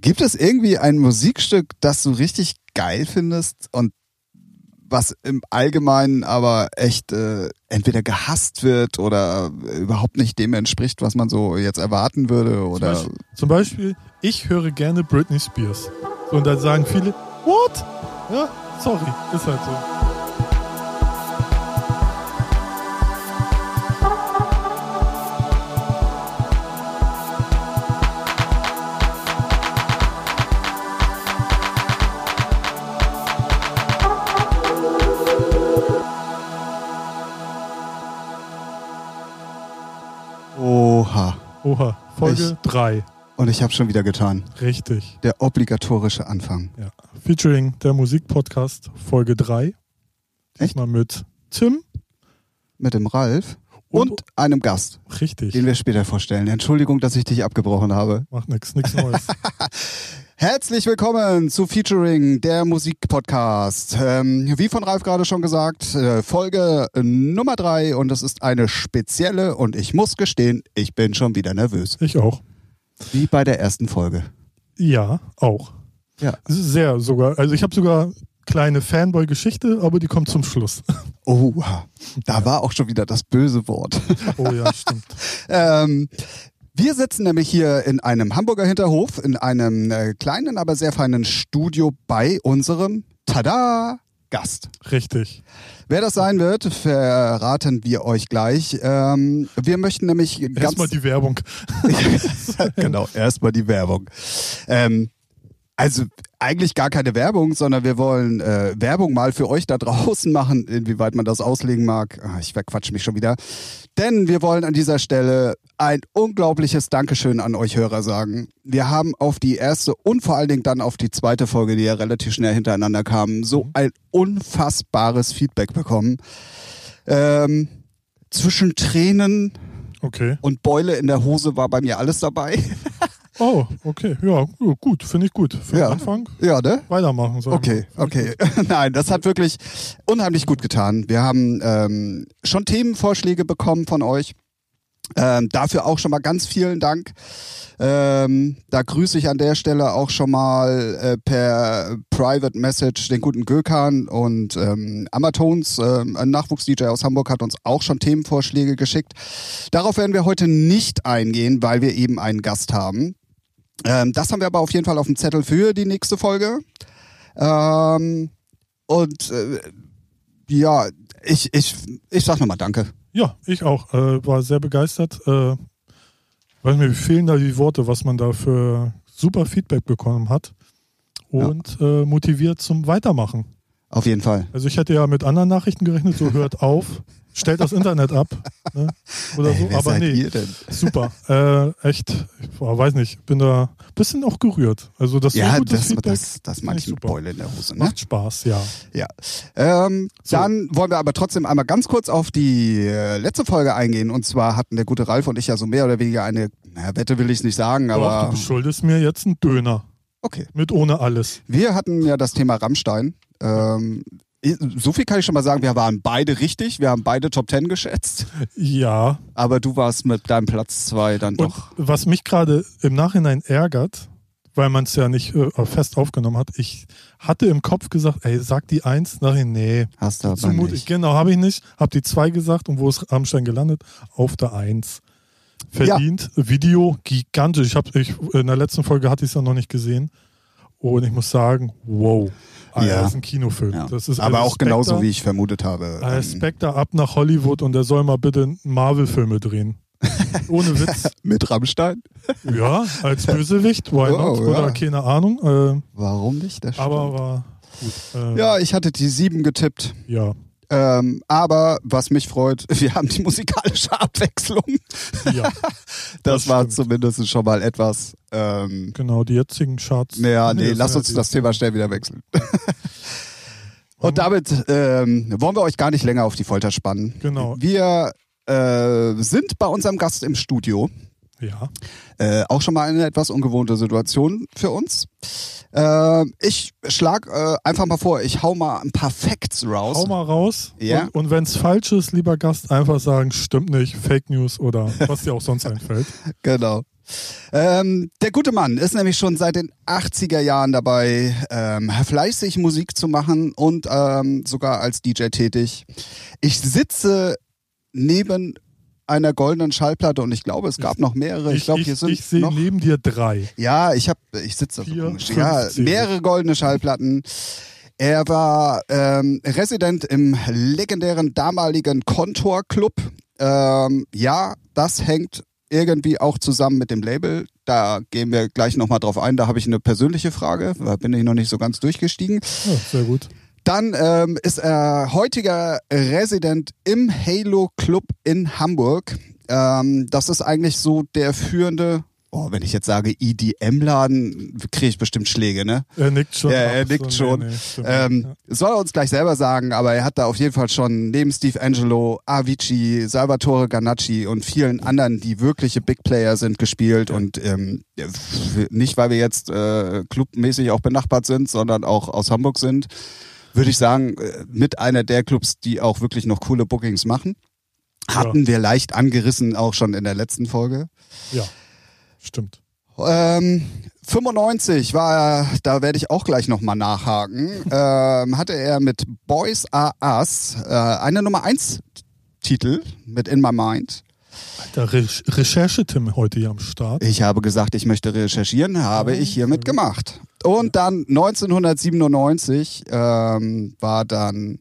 Gibt es irgendwie ein Musikstück, das du richtig geil findest und was im Allgemeinen aber echt äh, entweder gehasst wird oder überhaupt nicht dem entspricht, was man so jetzt erwarten würde? Oder Zum Beispiel, zum Beispiel ich höre gerne Britney Spears. Und dann sagen viele, what? Ja, sorry, ist halt so. Oha. Folge 3. Und ich habe schon wieder getan. Richtig. Der obligatorische Anfang. Ja. Featuring der Musikpodcast Folge 3. Diesmal mit Tim. Mit dem Ralf und, Und- einem Gast, Richtig. den wir später vorstellen. Entschuldigung, dass ich dich abgebrochen habe. Macht nix, nix Neues. Herzlich willkommen zu Featuring, der Musikpodcast. Ähm, wie von Ralf gerade schon gesagt, äh, Folge Nummer drei und es ist eine spezielle und ich muss gestehen, ich bin schon wieder nervös. ich auch. Wie bei der ersten Folge. Ja, auch. Ja. Sehr sogar. Also ich habe sogar kleine Fanboy-Geschichte, aber die kommt zum Schluss. Oh, da war auch schon wieder das böse Wort. Oh ja, stimmt. Ähm, wir sitzen nämlich hier in einem Hamburger Hinterhof, in einem äh, kleinen, aber sehr feinen Studio bei unserem Tada! Gast. Richtig. Wer das sein wird, verraten wir euch gleich. Ähm, wir möchten nämlich Erstmal die Werbung. genau erstmal die Werbung. Ähm, also eigentlich gar keine Werbung, sondern wir wollen äh, Werbung mal für euch da draußen machen, inwieweit man das auslegen mag. Ah, ich verquatsch mich schon wieder. Denn wir wollen an dieser Stelle ein unglaubliches Dankeschön an euch Hörer sagen. Wir haben auf die erste und vor allen Dingen dann auf die zweite Folge, die ja relativ schnell hintereinander kam, so ein unfassbares Feedback bekommen. Ähm, zwischen Tränen Okay. und Beule in der Hose war bei mir alles dabei. Oh, okay. Ja, gut. Finde ich gut. Für Ja. den Anfang Ja, ne? weitermachen. sagen Okay, wir. okay. Nein, das hat wirklich unheimlich gut getan. Wir haben ähm, schon Themenvorschläge bekommen von euch. Ähm, dafür auch schon mal ganz vielen Dank. Ähm, da grüße ich an der Stelle auch schon mal äh, per Private Message den guten Gökan und ähm, Amatones, ähm, ein Nachwuchs-DJ aus Hamburg, hat uns auch schon Themenvorschläge geschickt. Darauf werden wir heute nicht eingehen, weil wir eben einen Gast haben. Ähm, das haben wir aber auf jeden Fall auf dem Zettel für die nächste Folge. Ähm, und äh, ja, ich, ich, ich sag nochmal Danke. Ja, ich auch. Äh, war sehr begeistert. Äh, weiß mir, fehlen da die Worte, was man da für super Feedback bekommen hat. Und äh, motiviert zum Weitermachen. Auf jeden Fall. Also ich hätte ja mit anderen Nachrichten gerechnet, so hört auf, stellt das Internet ab ne? oder so, Ey, wer aber nee, super, äh, echt, ich weiß nicht, bin da ein bisschen auch gerührt. Also das so Ja, gutes das, Feedback das, das meine ich mit. Beule in der Hose. Ne? macht Spaß, ja. Ja. Ähm, So. Dann wollen wir aber trotzdem einmal ganz kurz auf die äh, letzte Folge eingehen. Und zwar hatten der gute Ralf und ich ja so mehr oder weniger eine, naja, Wette will ich nicht sagen, Doch, aber du schuldest mir jetzt einen Döner okay. mit ohne alles. Wir hatten ja das Thema Rammstein. Ähm, so viel kann ich schon mal sagen, wir waren beide richtig, wir haben beide Top Ten geschätzt, Ja, aber du warst mit deinem Platz zwei dann und doch. was mich gerade im Nachhinein ärgert, weil man es ja nicht äh, fest aufgenommen hat, ich hatte im Kopf gesagt, ey, sag die Eins, nachher, nee, Hast du aber Zu mutig. nicht. Genau, habe ich nicht. Habe die zwei gesagt und wo ist Rammstein gelandet? Auf der Eins. Verdient. Video gigantisch. Ich habe ich, in der letzten Folge hatte ich es ja noch nicht gesehen. Und ich muss sagen, wow. Alter, Ja. Das ist ein Kinofilm. Ja. Das ist aber also auch genauso, Spectre- wie ich vermutet habe. äh, Ähm, Spectre ab nach Hollywood und der soll mal bitte Marvel-Filme drehen. Ohne Witz. mit Rammstein? Ja, als Bösewicht, why Oh, not? Oder ja. keine Ahnung. Äh, Warum nicht? Das aber war gut. Äh, ja, ich hatte die sieben getippt. ja. Ähm, aber was mich freut, wir haben die musikalische Abwechslung. Ja, Das, Das war zumindest schon mal etwas. Ähm, genau. Die jetzigen Charts. naja, nee, das lass uns das Thema schnell wieder wechseln. Und damit ähm, wollen wir euch gar nicht länger auf die Folter spannen. Genau. Wir äh, sind bei unserem Gast im Studio. Ja. Äh, auch schon mal eine etwas ungewohnte Situation für uns. Äh, ich schlag äh, einfach mal vor, ich hau mal ein paar Facts raus. Hau mal raus. Ja. Und, und wenn es falsch ist, lieber Gast, einfach sagen, stimmt nicht, Fake News oder was dir auch sonst einfällt. Genau. Ähm, der gute Mann ist nämlich schon seit den 80er Jahren dabei, ähm, fleißig Musik zu machen und ähm, sogar als DJ tätig. Ich sitze neben einer goldenen Schallplatte und ich glaube, es gab noch mehrere. Ich, Ich, glaube, ich, hier sind ich sehe noch. neben dir drei. Ja, ich habe, ich sitze so komisch. Ja, mehrere goldene Schallplatten. Er war ähm, Resident im legendären damaligen Kontor Club. Ähm, ja, das hängt irgendwie auch zusammen mit dem Label. Da gehen wir gleich nochmal drauf ein. Da habe ich eine persönliche Frage. Da bin ich noch nicht so ganz durchgestiegen. Ja, sehr gut. Dann ähm, ist er heutiger Resident im Halo Club in Hamburg. Ähm, das ist eigentlich so der führende, oh, wenn ich jetzt sage EDM-Laden, kriege ich bestimmt Schläge, ne? Er nickt schon. Ja, er nickt so, schon. Nee, nee. Ähm, ja. Soll er uns gleich selber sagen, aber er hat da auf jeden Fall schon neben Steve Angelo, Avicii, Salvatore Ganacci und vielen anderen, die wirkliche Big Player sind, gespielt. Und ähm, nicht, weil wir jetzt äh, clubmäßig auch benachbart sind, sondern auch aus Hamburg sind, würde ich sagen, äh, mit einer der Clubs, die auch wirklich noch coole Bookings machen. Hatten wir leicht angerissen, auch schon in der letzten Folge. ja, stimmt. Ähm, 95 war er, da werde ich auch gleich nochmal nachhaken, ähm, hatte er mit Boys Are Us äh, eine Nummer 1 Titel mit In My Mind. Alter, Re Recherche-Tim heute hier am Start. Ich habe gesagt, ich möchte recherchieren, habe ich hiermit gemacht. Und dann 1997 ähm, war dann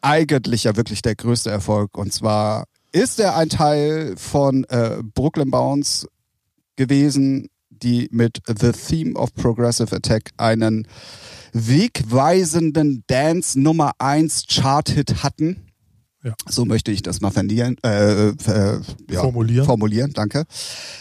eigentlich ja wirklich der größte Erfolg. Und zwar ist er ein Teil von äh, Brooklyn Bounce gewesen, die mit The Theme of Progressive Attack einen wegweisenden Dance Nummer 1 Chart-Hit hatten. Ja. So möchte ich das mal verlieren, äh, äh, ja, Formulieren. formulieren. Danke.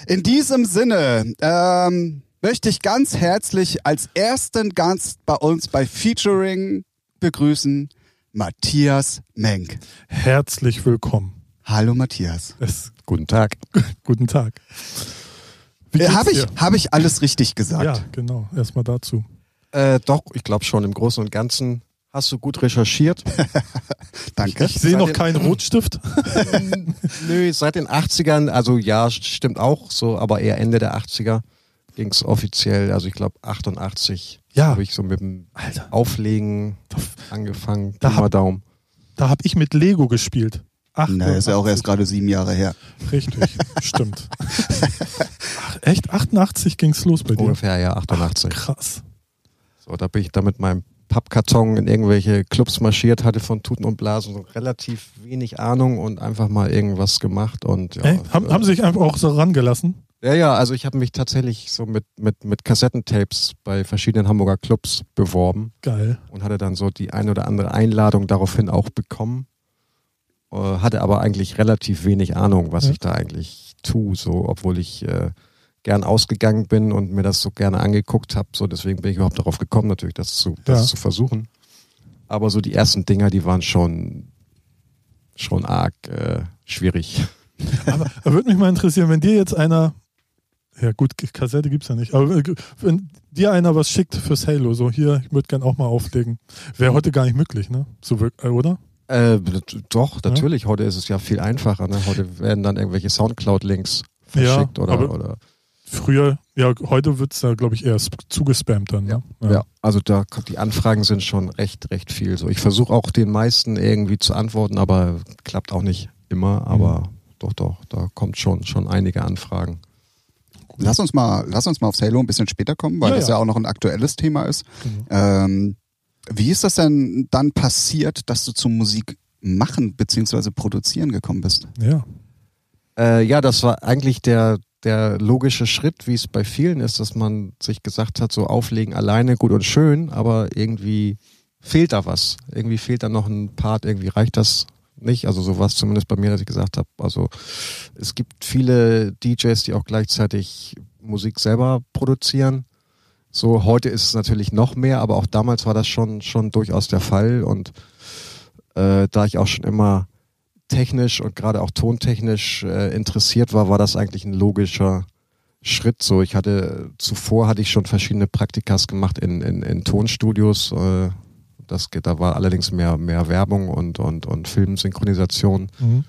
In diesem Sinne ähm, möchte ich ganz herzlich als ersten Gast bei uns bei Featuring begrüßen Matthias Menk. Herzlich willkommen. Hallo Matthias. Es, Guten Tag. guten Tag. Äh, Habe ich, hab ich alles richtig gesagt? Ja, genau. Erstmal dazu. Äh, doch, ich glaube schon im Großen und Ganzen hast du gut recherchiert. Danke. Ich sehe Seit noch keinen Rotstift. Nö, seit den 80ern, also ja, stimmt auch so, aber eher Ende der 80er ging es offiziell, also ich glaube 88 Ja. habe ich so mit dem Alter. Auflegen angefangen. Da hab- Daumen. Da habe ich mit Lego gespielt. Ach, Na, ist ja auch erst gerade sieben Jahre her. Richtig, stimmt. Ach, echt? 88 ging's los bei dir? Ungefähr, ja, Ach, 88. krass. So, da bin ich da mit meinem Pappkarton in irgendwelche Clubs marschiert, hatte von Tuten und Blasen so relativ wenig Ahnung und einfach mal irgendwas gemacht und ja. Ey, haben, äh, haben sie sich einfach auch so rangelassen? Ja, ja, also ich habe mich tatsächlich so mit, mit, mit Kassettentapes bei verschiedenen Hamburger Clubs beworben Geil. und hatte dann so die ein oder andere Einladung daraufhin auch bekommen. Äh, hatte aber eigentlich relativ wenig Ahnung, was Ja. ich da eigentlich tue, so, obwohl ich äh, gern ausgegangen bin und mir das so gerne angeguckt habe. So, deswegen bin ich überhaupt darauf gekommen, natürlich das zu, das Ja. zu versuchen. Aber so die ersten Dinger, die waren schon, schon arg äh, schwierig. Aber, würde mich mal interessieren, wenn dir jetzt einer, ja gut, Kassette gibt's ja nicht, aber äh, wenn dir einer was schickt fürs Halo, so hier, ich würde gern auch mal auflegen, wäre heute gar nicht möglich, ne? So äh, oder? Äh, doch, natürlich. Heute ist es ja viel einfacher. Ne? Heute werden dann irgendwelche Soundcloud-Links verschickt Ja, oder, oder Früher, ja, heute wird's ja, glaube ich, eher sp- zugespammt dann. Ne? ja. Also da kommt- die Anfragen sind schon recht, recht viel. So, ich versuche auch den meisten irgendwie zu antworten, aber klappt auch nicht immer. Aber Mhm. doch, doch, da kommt schon schon einige Anfragen. Lass uns mal, lass uns mal aufs Halo ein bisschen später kommen, weil Ja, das ja. ja auch noch ein aktuelles Thema ist. Genau. Ähm, wie ist das denn dann passiert, dass du zum Musik machen bzw. produzieren gekommen bist? Ja. Äh, ja, das war eigentlich der, der logische Schritt, wie es bei vielen ist, dass man sich gesagt hat, so auflegen alleine gut und schön, aber irgendwie fehlt da was. Irgendwie fehlt da noch ein Part, irgendwie reicht das nicht. Also so war es zumindest bei mir, dass ich gesagt habe, also es gibt viele DJs, die auch gleichzeitig Musik selber produzieren. So heute ist es natürlich noch mehr, aber auch damals war das schon, schon durchaus der Fall und äh, da ich auch schon immer technisch und gerade auch tontechnisch äh, interessiert war, war das eigentlich ein logischer Schritt. So, ich hatte zuvor hatte ich schon verschiedene Praktikas gemacht in, in, in Tonstudios. Äh, das da war allerdings mehr mehr Werbung und und und Filmsynchronisation, Mhm.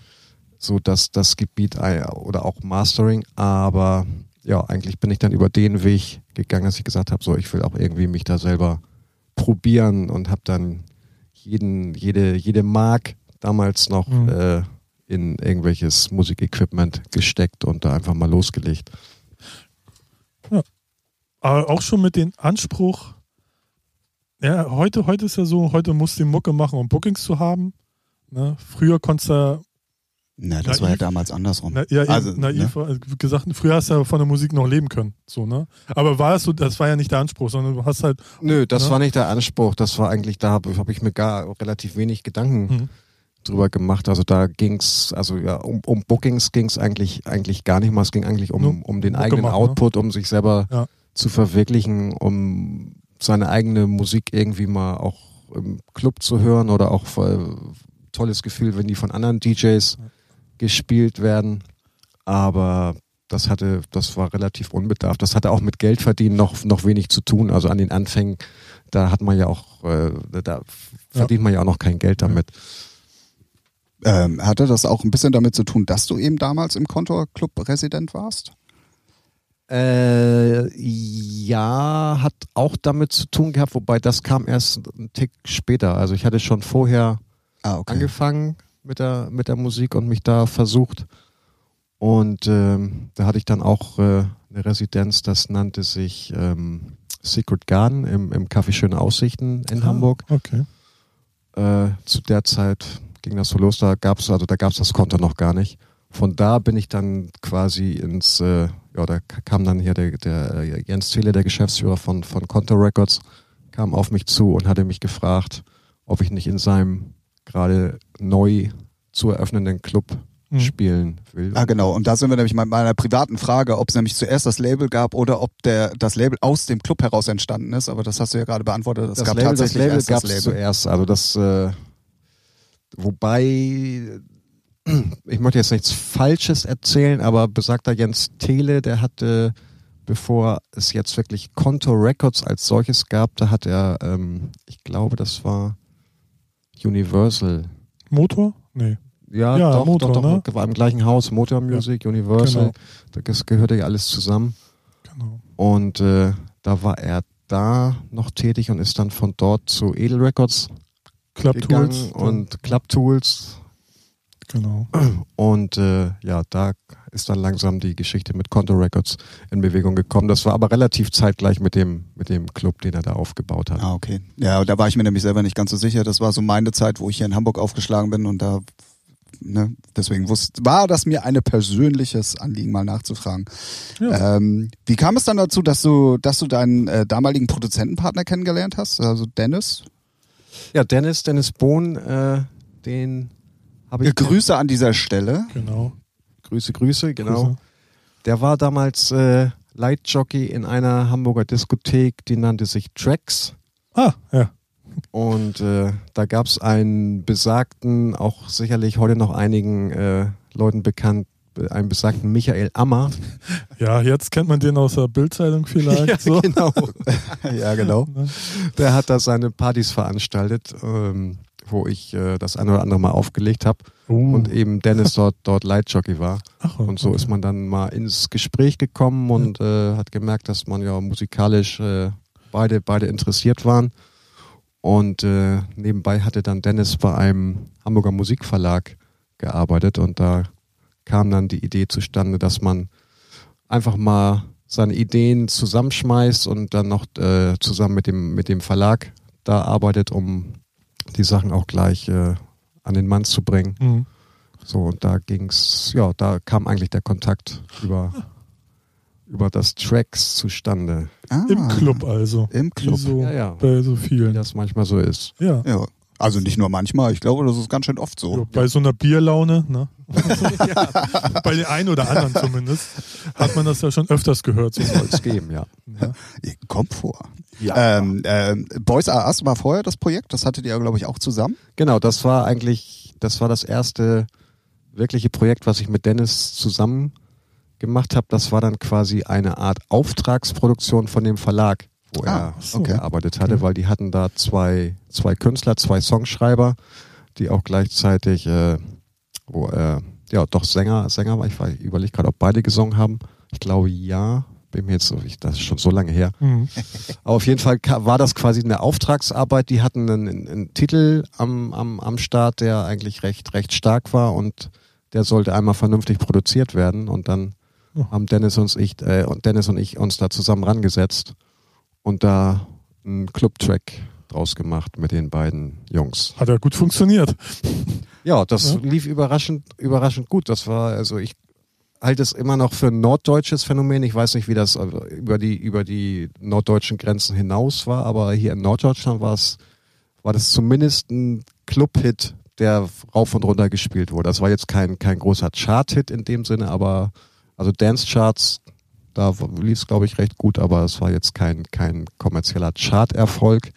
so dass das Gebiet äh, oder auch Mastering. Aber ja, eigentlich bin ich dann über den Weg gegangen, dass ich gesagt habe, so, ich will auch irgendwie mich da selber probieren und habe dann jeden, jede, jede Mark damals noch Mhm. äh, in irgendwelches Musikequipment gesteckt und da einfach mal losgelegt. Aber auch schon mit dem Anspruch, ja, heute, heute ist ja so, heute musst du die Mucke machen, um Bookings zu haben. Ne? Früher konntest du Na, das war ja Naiv. damals andersrum. Na, ja, Also, naiv war- also gesagt, früher hast du ja von der Musik noch leben können. So, ne? Aber war es so, das war ja nicht der Anspruch, sondern du hast halt, Nö, das Ja. war nicht der Anspruch. Das war eigentlich, da habe hab ich mir gar relativ wenig Gedanken Mhm. Drüber gemacht. Also da ging's, also ja, um, um Bookings ging's eigentlich eigentlich gar nicht mal. Es ging eigentlich um, um den eigenen machen, ne? Output, um sich selber Ja. zu verwirklichen, um seine eigene Musik irgendwie mal auch im Club zu hören oder auch voll, tolles Gefühl, wenn die von anderen DJs gespielt werden. Aber das hatte, das war relativ unbedarft. Das hatte auch mit Geldverdienen noch, noch wenig zu tun. Also an den Anfängen, da hat man ja auch, äh, da verdient man ja auch noch kein Geld damit. Ähm, hatte das auch ein bisschen damit zu tun, dass du eben damals im Kontorclub Resident warst? Äh, ja, hat auch damit zu tun gehabt, wobei das kam erst einen Tick später. Also ich hatte schon vorher Ah, okay. angefangen mit der, mit der Musik und mich da versucht. Und ähm, da hatte ich dann auch äh, eine Residenz, das nannte sich ähm, Secret Garden im, im Café Schöne Aussichten in Hamburg. Okay. Äh, zu der Zeit ging das so los, da gab's also da gab's das Konto noch gar nicht. Von da bin ich dann quasi ins, äh, ja, da kam dann hier der, der äh, Jens Thiele, der Geschäftsführer von, von Konto Records, kam auf mich zu und hatte mich gefragt, ob ich nicht in seinem gerade neu zu eröffnenden Club Mhm. spielen will. Ah, genau. Und da sind wir nämlich bei meiner privaten Frage, ob es nämlich zuerst das Label gab oder ob der, das Label aus dem Club heraus entstanden ist. Aber das hast du ja gerade beantwortet. Es das gab Label, das tatsächlich Label erst gab das es Label. zuerst. Also das, äh, wobei, ich möchte jetzt nichts Falsches erzählen, aber besagter Jens Thiele, der hatte, bevor es jetzt wirklich Konto Records als solches gab, da hat er, ähm, ich glaube, das war Universal. Motor? Nee. Ja, Ja, doch, Motor, doch, doch, ne? war im gleichen Haus, Motor Music, Universal, Genau. das gehörte ja alles zusammen. Genau. Und äh, da war er da noch tätig und ist dann von dort zu Edel Records Club Tools. und Club Tools. Genau. Und äh, ja, da ist dann langsam die Geschichte mit Conto Records in Bewegung gekommen. Das war aber relativ zeitgleich mit dem, mit dem Club, den er da aufgebaut hat. Ah, okay. Ja, da war ich mir nämlich selber nicht ganz so sicher. Das war so meine Zeit, wo ich hier in Hamburg aufgeschlagen bin und da, ne, deswegen wusste, war das mir ein persönliches Anliegen, mal nachzufragen. Ja. Ähm, wie kam es dann dazu, dass du, dass du deinen äh, damaligen Produzentenpartner kennengelernt hast, also Dennis? Ja, Dennis, Dennis Bohn, äh, den habe ich. Grüße an dieser Stelle. Genau. Grüße, Grüße, genau. Grüße. Der war damals äh, Lightjockey in einer Hamburger Diskothek, die nannte sich Tracks. Ah, ja. Und äh, da gab es einen besagten, auch sicherlich heute noch einigen äh, Leuten bekannt, einen besagten Michael Ammer. Ja, jetzt kennt man den aus der Bildzeitung vielleicht. so. genau. ja, genau. Der hat da seine Partys veranstaltet, ähm, wo ich äh, das eine oder andere Mal aufgelegt habe Uh. und eben Dennis dort, dort Lightjockey war. Ach, Und so okay. ist man dann mal ins Gespräch gekommen und äh, hat gemerkt, dass man ja musikalisch äh, beide, beide interessiert waren. Und äh, nebenbei hatte dann Dennis bei einem Hamburger Musikverlag gearbeitet und da kam dann die Idee zustande, dass man einfach mal seine Ideen zusammenschmeißt und dann noch äh, zusammen mit dem, mit dem Verlag da arbeitet, um die Sachen auch gleich äh, an den Mann zu bringen. Mhm. So, und da ging's, ja, da kam eigentlich der Kontakt über, über das Tracks zustande. Ah, Im Club also. Im Club. Wie so Ja, ja. bei so Wie vielen. das manchmal so ist. Ja. Ja. Also nicht nur manchmal, ich glaube, das ist ganz schön oft so. Ja, bei so einer Bierlaune, ne? bei den einen oder anderen zumindest, hat man das ja schon öfters gehört. So. Soll es geben, ja. Ja. Kommt vor. Ja. Ähm, ähm, Boys R Us war vorher das Projekt, das hattet ihr, glaube ich, auch zusammen. Genau, das war eigentlich, das war das erste wirkliche Projekt, was ich mit Dennis zusammen gemacht habe. Das war dann quasi eine Art Auftragsproduktion von dem Verlag, wo Ah, er okay. gearbeitet hatte, Okay. weil die hatten da zwei, zwei Künstler, zwei Songschreiber, die auch gleichzeitig, äh, wo äh, ja doch Sänger, Sänger war, ich, ich überlege gerade, ob beide gesungen haben. Ich glaube ja. Bin mir jetzt, ich, das ist schon so lange her. Mhm. Aber auf jeden Fall war das quasi eine Auftragsarbeit. Die hatten einen, einen, Titel am, am, am Start, der eigentlich recht, recht stark war und der sollte einmal vernünftig produziert werden. Und dann Ja. haben Dennis und ich, äh, und Dennis und ich uns da zusammen rangesetzt und da einen Club-Track draus gemacht mit den beiden Jungs. Hat ja gut funktioniert. Ja, das Ja. lief überraschend, überraschend gut. Das war, also ich halte es immer noch für ein norddeutsches Phänomen. Ich weiß nicht, wie das äh, über die, über die norddeutschen Grenzen hinaus war, aber hier in Norddeutschland war es, war das zumindest ein Club-Hit, der rauf und runter gespielt wurde. Das war jetzt kein, kein großer Chart-Hit in dem Sinne, aber also Dance-Charts, da lief es, glaube ich, recht gut, aber es war jetzt kein, kein kommerzieller Chart-Erfolg,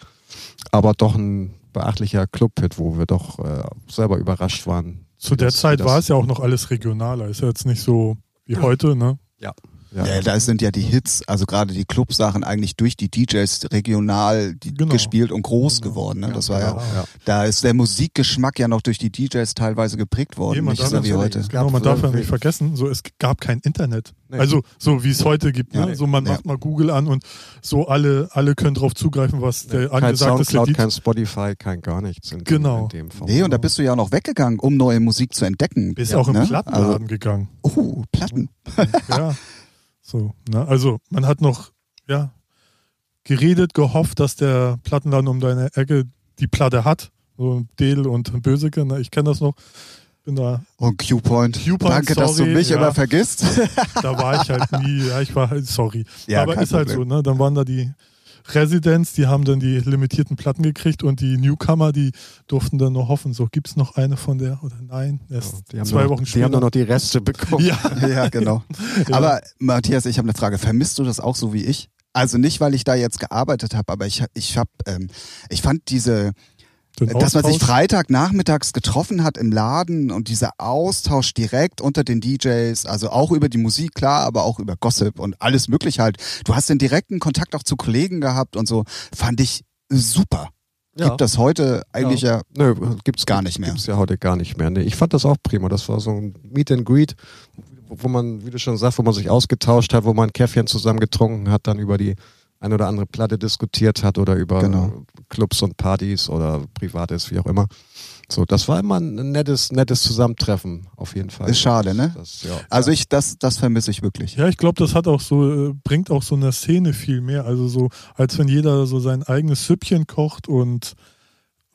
aber doch ein beachtlicher Club-Hit, wo wir doch äh, selber überrascht waren. Zu der das- Zeit war es ja auch noch alles regionaler. Ist ja jetzt nicht so wie heute, ne? Ja. Ja, da sind ja die Hits, also gerade die Clubsachen eigentlich durch die DJs regional die Genau. gespielt und groß Genau. geworden. Ne? Ja, das war ja, genau, ja. da ist der Musikgeschmack ja noch durch die DJs teilweise geprägt worden, Nee, man nicht so wie heute. Genau, man darf ja nicht vergessen, so es gab kein Internet. Nee. Also so wie es heute gibt. Ja. Ne? So man Ja. macht mal Google an und so alle alle können drauf zugreifen, was der Kein angesagteste Soundcloud, Lied. kein Spotify, kein gar nichts. In Genau. Dem, in dem Form. Nee, und da bist du ja auch noch weggegangen, um neue Musik zu entdecken. Bist ja, auch im ne? Plattenladen gegangen. Also, oh, Platten. ja. So, ne? Also man hat noch ja geredet, gehofft, dass der Plattenladen um deine Ecke die Platte hat. So Del und Böseke, ne? ich kenne das noch. Bin da, Und Q-Point. Danke, dass du sorry, mich ja. immer vergisst. da war ich halt nie, ja, ich war halt, sorry. Ja, Aber ist halt Problem. so, ne? Dann waren da die Residents, die haben dann die limitierten Platten gekriegt und die Newcomer, die durften dann nur hoffen, so gibt's noch eine von der oder nein, erst die haben zwei nur, Wochen Die später. haben nur noch die Reste bekommen. ja, ja, genau. Ja. Aber Matthias, ich habe eine Frage. Vermisst du das auch so wie ich? Also nicht, weil ich da jetzt gearbeitet habe, aber ich, ich habe, ähm, ich fand diese, dass man sich. Freitagnachmittags getroffen hat im Laden und dieser Austausch direkt unter den DJs, also auch über die Musik, klar, aber auch über Gossip und alles mögliche halt. Du hast den direkten Kontakt auch zu Kollegen gehabt und so, fand ich super. Gibt das heute eigentlich ja, Nö, gibt's Gar nicht mehr. Gibt's ja heute gar nicht mehr. Nee, ich fand das auch prima. Das war so ein Meet and Greet, wo wo man, wie du schon sagst, wo man sich ausgetauscht hat, wo man ein Käffchen zusammen getrunken hat, dann über die ein oder andere Platte diskutiert hat oder über Genau. Clubs und Partys oder Privates, wie auch immer. So, das war immer ein nettes, nettes Zusammentreffen, auf jeden Fall. ist schade, ne? Das, ja. Also ich, das, das vermisse ich wirklich. Ja, ich glaube, das hat auch so, äh, bringt auch so eine Szene viel mehr. Also so, als wenn jeder so sein eigenes Süppchen kocht und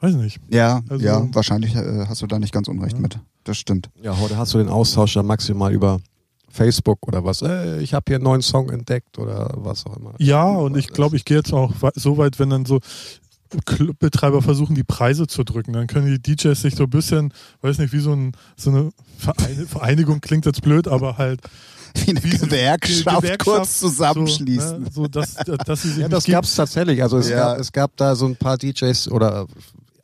weiß nicht. Ja, Also- ja, wahrscheinlich äh, hast du da nicht ganz unrecht Ja. mit. Das stimmt. Ja, heute hast du den Austausch dann maximal über Facebook oder was. Ey, ich habe hier einen neuen Song entdeckt oder was auch immer. Ja, und ich glaube, ich gehe jetzt auch so weit, wenn dann so Clubbetreiber versuchen, die Preise zu drücken, dann können die DJs sich so ein bisschen, weiß nicht, wie so, ein, so eine Verein- Vereinigung klingt jetzt blöd, aber halt Wie eine Wie Gewerkschaft, Gewerkschaft, kurz zusammenschließen. So, ne, so dass, dass sie sich Ja, das nicht gab's tatsächlich. Also es, Ja. gab, es gab da so ein paar DJs oder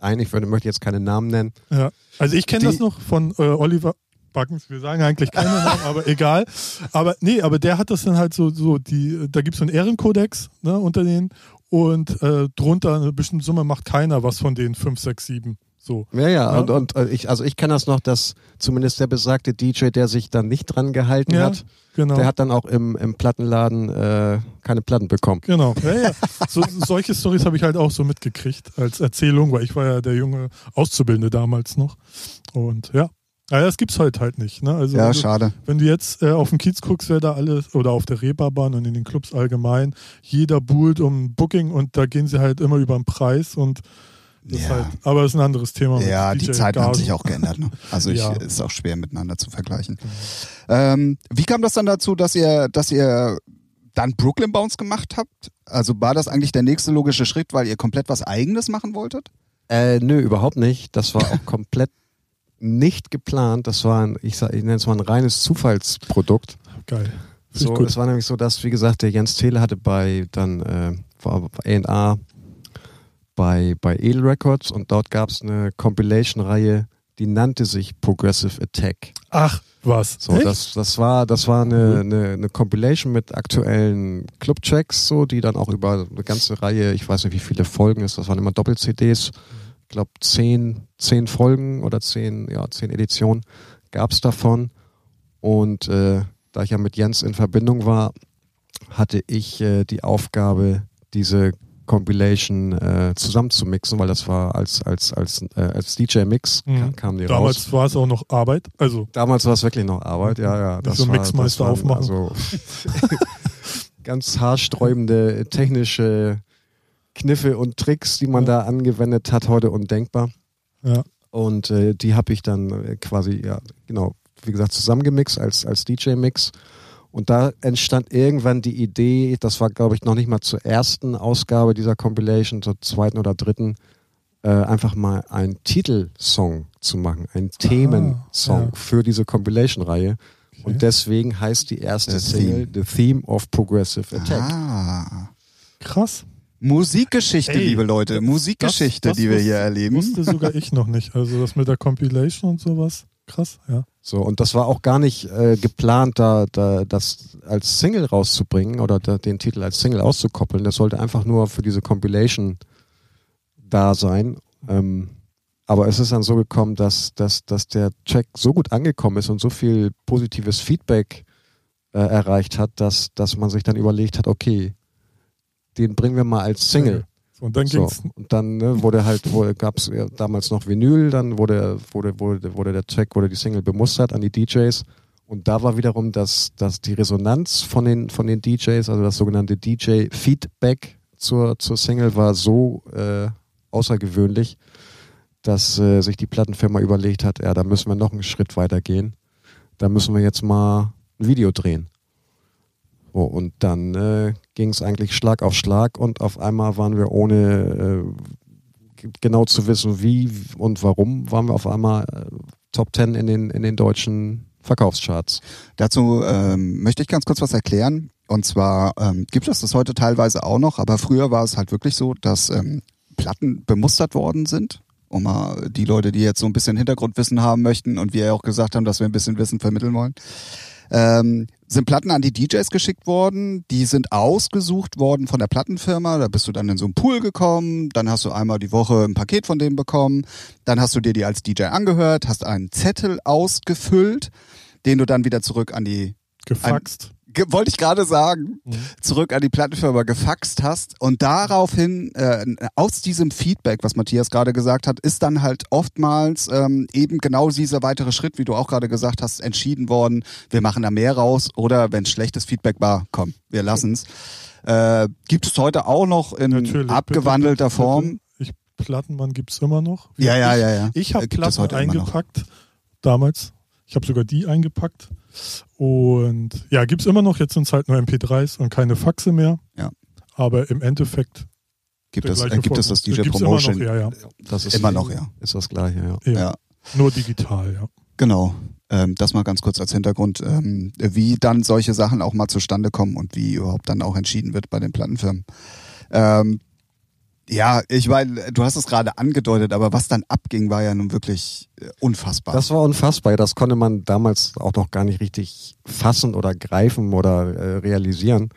eigentlich ich möchte jetzt keine Namen nennen. Ja. Also ich kenne das noch von äh, Oliver Buckens, wir sagen eigentlich keine Namen, aber egal. Aber nee, aber der hat das dann halt so, so die, da gibt es so einen Ehrenkodex ne, unter denen und äh, drunter eine bestimmte Summe macht keiner was von den 5, 6, 7. So. Ja, ja, Ja. und, und äh, ich, also ich kenne das noch, dass zumindest der besagte DJ, der sich dann nicht dran gehalten Ja, hat, Genau. der hat dann auch im, im Plattenladen äh, keine Platten bekommen. Genau, ja, ja. So, solche Stories habe ich halt auch so mitgekriegt als Erzählung, weil ich war ja der junge Auszubildende damals noch. Und ja, ja das gibt's heute halt nicht. Ne? Also Ja, wenn, du, schade. wenn du jetzt äh, auf den Kiez guckst, wer da alles, oder auf der Reeperbahn und in den Clubs allgemein, jeder buhlt um Booking und da gehen sie halt immer über den Preis und Ja. halt, aber das ist ein anderes Thema. Ja, die Zeiten haben Gagen. sich auch geändert. Ne? Also ich, Ja. ist auch schwer miteinander zu vergleichen. Ähm, wie kam das dann dazu, dass ihr, dass ihr dann Brooklyn Bounce gemacht habt? Also war das eigentlich der nächste logische Schritt, weil ihr komplett was Eigenes machen wolltet? Äh, nö, überhaupt nicht. Das war auch komplett nicht geplant. Das war ein, ich, sag, ich nenne es mal ein reines Zufallsprodukt. Geil. So, es war nämlich so, dass, wie gesagt, der Jens Thiele hatte bei dann äh, war bei bei, Edel Records und dort gab es eine Compilation-Reihe, die nannte sich Progressive Attack. Ach, was? So, Echt? das, das war, das war eine, eine, eine Compilation mit aktuellen Club-Tracks, so, die dann auch über eine ganze Reihe, ich weiß nicht, wie viele Folgen ist, das waren immer Doppel-CDs, ich glaube zehn, zehn Folgen oder zehn, ja, zehn Editionen gab es davon. Und äh, da ich ja mit Jens in Verbindung war, hatte ich äh, die Aufgabe, diese Compilation äh, zusammenzumixen, weil das war als, als, als, äh, als DJ-Mix Mhm. kam, die Damals raus. war es auch noch Arbeit. Also, Damals war es wirklich noch Arbeit, ja, ja. Das so war, Mixmeister das waren aufmachen. Also ganz haarsträubende technische Kniffe und Tricks, die man Ja. da angewendet hat, heute undenkbar. ja. Und äh, die habe ich dann äh, quasi, ja, genau, wie gesagt, zusammengemixt als, als DJ-Mix. Und da entstand irgendwann die Idee, das war, glaube ich, noch nicht mal zur ersten Ausgabe dieser Compilation, zur zweiten oder dritten, äh, einfach mal einen Titelsong zu machen, einen Themensong ja. für diese Compilation-Reihe. Okay. Und deswegen heißt die erste The Single The Theme of Progressive Attack. Ah. Krass. Musikgeschichte, Ey, liebe Leute. das- Musikgeschichte, das die wir wusste- hier erleben. Wusste sogar ich noch nicht. Also das mit der Compilation und sowas. Krass, ja. So, und das war auch gar nicht äh, geplant, da, da das als Single rauszubringen oder da, den Titel als Single auszukoppeln. Das sollte einfach nur für diese Compilation da sein. Ähm, aber es ist dann so gekommen, dass, dass, dass der Track so gut angekommen ist und so viel positives Feedback äh, erreicht hat, dass, dass man sich dann überlegt hat, okay, den bringen wir mal als Single. So, und dann So, ging's. und dann ne, wurde halt, wurde, gab es ja damals noch Vinyl, dann wurde, wurde, wurde, wurde der Track, wurde die Single bemustert an die DJs. Und da war wiederum das, das die Resonanz von den, von den DJs, also das sogenannte DJ-Feedback zur, zur Single war so äh, außergewöhnlich, dass äh, sich die Plattenfirma überlegt hat, ja, da müssen wir noch einen Schritt weiter gehen. Da müssen wir jetzt mal ein Video drehen. So, und dann äh, ging es eigentlich Schlag auf Schlag und auf einmal waren wir ohne äh, genau zu wissen, wie und warum, waren wir auf einmal äh, Top 10 in den, in den deutschen Verkaufscharts. Dazu ähm, möchte ich ganz kurz was erklären. Und zwar ähm, gibt es das heute teilweise auch noch, aber früher war es halt wirklich so, dass ähm, Platten bemustert worden sind. Um mal die Leute, die jetzt so ein bisschen Hintergrundwissen haben möchten und wir ja auch gesagt haben, dass wir ein bisschen Wissen vermitteln wollen, ähm, sind Platten an die DJs geschickt worden, die sind ausgesucht worden von der Plattenfirma, da bist du dann in so einen Pool gekommen, dann hast du einmal die Woche ein Paket von denen bekommen, dann hast du dir die als DJ angehört, hast einen Zettel ausgefüllt, den du dann wieder zurück an die, Gefaxt. ge- wollte ich gerade sagen, Mhm. zurück an die Plattenfirma gefaxt hast und daraufhin äh, aus diesem Feedback, was Matthias gerade gesagt hat, ist dann halt oftmals ähm, eben genau dieser weitere Schritt, wie du auch gerade gesagt hast, entschieden worden. Wir machen da mehr raus oder wenn schlechtes Feedback war, komm, wir lassen's. Äh, gibt es heute auch noch in Natürlich. abgewandelter Bitte, bitte, Form? Ich, Plattenmann gibt's immer noch. Ja, ja, ich, ja, ja. Ich habe gibt es Platten eingepackt, damals. Ich habe sogar die eingepackt. Und ja, gibt's immer noch. Jetzt sind's halt nur MP3s und keine Faxe mehr. Ja. Aber im Endeffekt Gibt es, gleiche äh, gibt es das DJ Promotion? Immer noch, ja, ja. Das ist Immer noch, ja. Ist das gleiche, ja. ja. Ja. Nur digital, ja. Genau. Ähm, das mal ganz kurz als Hintergrund, ähm, wie dann solche Sachen auch mal zustande kommen und wie überhaupt dann auch entschieden wird bei den Plattenfirmen. Ähm, ja, ich meine, du hast es gerade angedeutet, aber was dann abging, war ja nun wirklich äh, unfassbar. Das war unfassbar. Das konnte man damals auch noch gar nicht richtig fassen oder greifen oder äh, realisieren.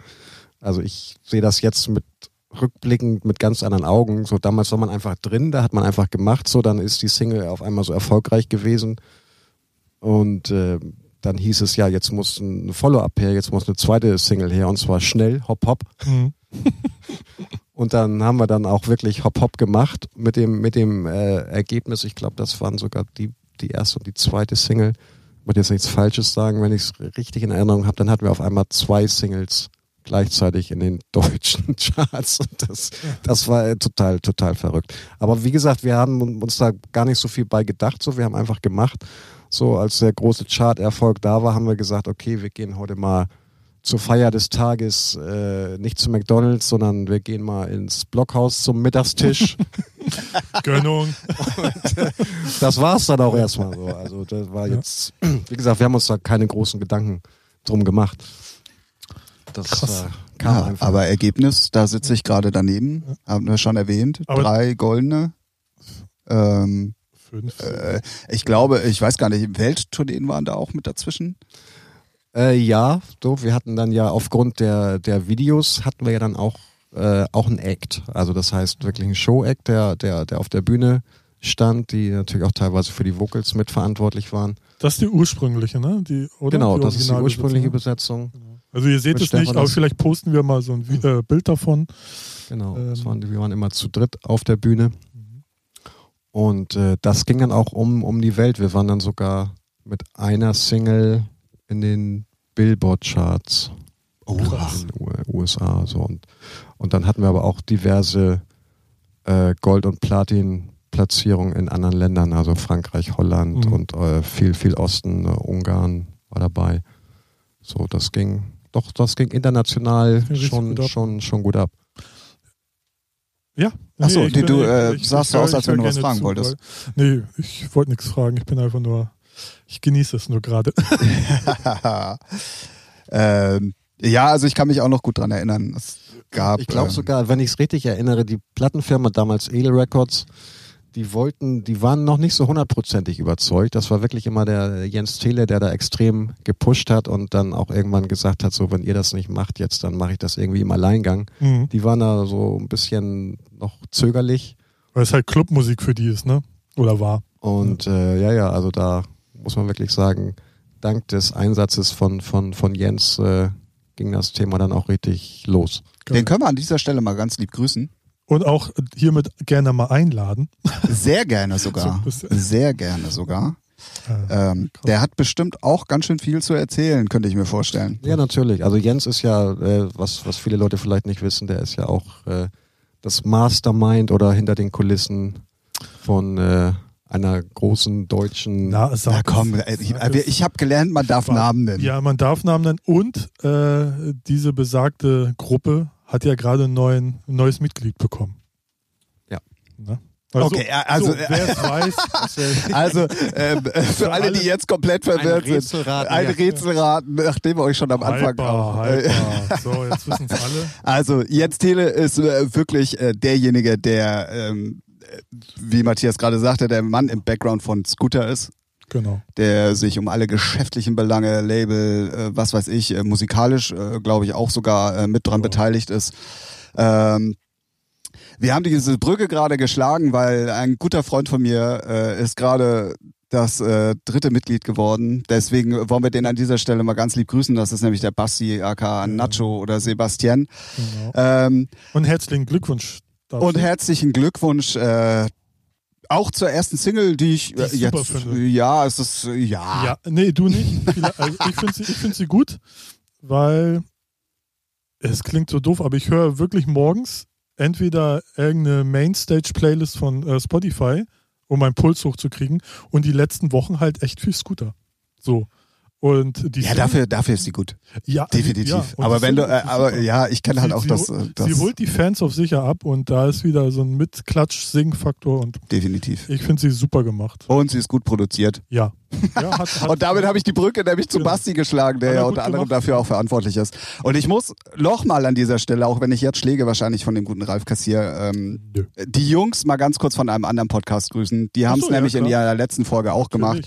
Also ich sehe das jetzt mit rückblickend mit ganz anderen Augen. So damals war man einfach drin, da hat man einfach gemacht, so dann ist die Single auf einmal so erfolgreich gewesen. Und äh, dann hieß es ja, jetzt muss ein Follow-up her, jetzt muss eine zweite Single her und zwar schnell, hopp hopp. Mhm. Und dann haben wir dann auch wirklich hopp hopp gemacht mit dem, mit dem äh, Ergebnis. Ich glaube, das waren sogar die, die erste und die zweite Single. Ich wollte jetzt nichts Falsches sagen, wenn ich es richtig in Erinnerung habe, dann hatten wir auf einmal zwei Singles gleichzeitig in den deutschen Charts. Und das, das war äh, total, total verrückt. Aber wie gesagt, wir haben uns da gar nicht so viel bei gedacht. So, wir haben einfach gemacht. So, als der große Chart-Erfolg da war, haben wir gesagt, okay, wir gehen heute mal zur Feier des Tages äh, nicht zu McDonalds, sondern wir gehen mal ins Blockhaus zum Mittagstisch. Gönnung. das war's dann auch erstmal so. Also das war Ja. jetzt, wie gesagt, wir haben uns da keine großen Gedanken drum gemacht. Das Krass. Äh, kam ja, einfach. aber Ergebnis, da sitze ich gerade daneben, haben wir schon erwähnt, Aber- drei goldene. Ähm, Fünf. äh, ich glaube, ich weiß gar nicht, Welttourneen waren da auch mit dazwischen. Äh, ja, so, wir hatten dann ja aufgrund der, der Videos hatten wir ja dann auch, äh, auch einen Act. Also das heißt wirklich ein Show-Act, der, der, der auf der Bühne stand, die natürlich auch teilweise für die Vocals mitverantwortlich waren. Das ist die ursprüngliche, ne? Die, oder? Genau, die das ist die ursprüngliche Besetzung. Besetzung. Also ihr seht es nicht, aber vielleicht posten wir mal so ein äh, Bild davon. Genau, Ähm. waren, wir waren immer zu dritt auf der Bühne. Und äh, das ging dann auch um, um die Welt. Wir waren dann sogar mit einer Single in den Billboard-Charts Oh, in den USA. So. Und, und dann hatten wir aber auch diverse äh, Gold- und Platin-Platzierungen in anderen Ländern, also Frankreich, Holland Mhm. und äh, viel, viel Osten, äh, Ungarn war dabei. So, das ging, doch, das ging international schon, gut ab. schon, schon gut ab. Ja. Ach so, ich die- bin- du, äh, ich- sahst ich so aus, als wenn du was fragen zu, wolltest. Weil, nee, ich wollte nichts fragen. Ich bin einfach nur, ich genieße es nur gerade. ähm, ja, also ich kann mich auch noch gut dran erinnern. Es gab. Ich glaube ähm, sogar, wenn ich es richtig erinnere, die Plattenfirma damals Ele Records, die wollten, die waren noch nicht so hundertprozentig überzeugt. Das war wirklich immer der Jens Thiele, der da extrem gepusht hat und dann auch irgendwann gesagt hat, so wenn ihr das nicht macht jetzt, dann mache ich das irgendwie im Alleingang. Mhm. Die waren da so ein bisschen noch zögerlich Weil es halt Clubmusik für die ist, ne? Oder war. und äh, ja, ja, also da muss man wirklich sagen, dank des Einsatzes von, von, von Jens äh, ging das Thema dann auch richtig los. Den können wir an dieser Stelle mal ganz lieb grüßen. Und auch hiermit gerne mal einladen. Sehr gerne sogar. Sehr gerne sogar. Äh, Ähm, der hat bestimmt auch ganz schön viel zu erzählen, könnte ich mir vorstellen. Ja, natürlich. Also Jens ist ja, äh, was, was viele Leute vielleicht nicht wissen, der ist ja auch äh, das Mastermind oder hinter den Kulissen von äh, einer großen deutschen. na, sag Na komm, äh, ich, äh, es. ich habe gelernt, man darf War- Namen nennen. Ja, man darf Namen nennen. Und äh, diese besagte Gruppe hat ja gerade ein neuen, neues Mitglied bekommen. Ja. Ne? Also, Okay, also- so, wer es weiß, Also ähm, äh, für alle, die jetzt komplett verwirrt sind, ein ja. Rätselraten, nachdem wir euch schon am Anfang Hyper, auch. äh, hyper. So, jetzt wissen es alle. Also Jens Tele ist äh, wirklich äh, derjenige, der, ähm, äh, wie Matthias gerade sagte, der Mann im Background von Scooter ist, Genau. der sich um alle geschäftlichen Belange, Label, äh, was weiß ich, äh, musikalisch, äh, glaube ich, auch sogar äh, mit dran Ja. beteiligt ist. Ähm, wir haben diese Brücke gerade geschlagen, weil ein guter Freund von mir äh, ist gerade das äh, dritte Mitglied geworden. Deswegen wollen wir den an dieser Stelle mal ganz lieb grüßen. Das ist nämlich der Basti, aka Nacho oder Sebastian. genau. Ähm, Und herzlichen Glückwunsch dazu. und herzlichen Glückwunsch äh, auch zur ersten Single, die ich Die äh, super jetzt, finde. ja, es ist, äh, ja, Ja, nee, du nicht. Also ich finde sie, ich find sie gut, weil es klingt so doof, aber ich höre wirklich morgens entweder irgendeine Mainstage-Playlist von äh, Spotify, um meinen Puls hochzukriegen, und die letzten Wochen halt echt viel Scooter. So. Und die ja, dafür, dafür ist sie gut, ja, definitiv. ja, aber wenn du, Single äh, aber super. ja, ich kenne halt Sie- auch sie das, äh, das Sie holt die Fans auf sicher ab und da ist wieder so ein Mitklatsch-Sing-Faktor und definitiv. ich finde sie super gemacht. Und sie ist gut produziert. Ja. ja hat, hat, Und damit habe ich die Brücke nämlich zu Genau. Basti geschlagen, der er ja unter anderem gemacht. dafür auch verantwortlich ist. Und ich muss nochmal an dieser Stelle, auch wenn ich jetzt Schläge wahrscheinlich von dem guten Ralf kassiere, ähm, die Jungs mal ganz kurz von einem anderen Podcast grüßen. Die haben so, es ja, nämlich in ihrer letzten Folge auch gemacht.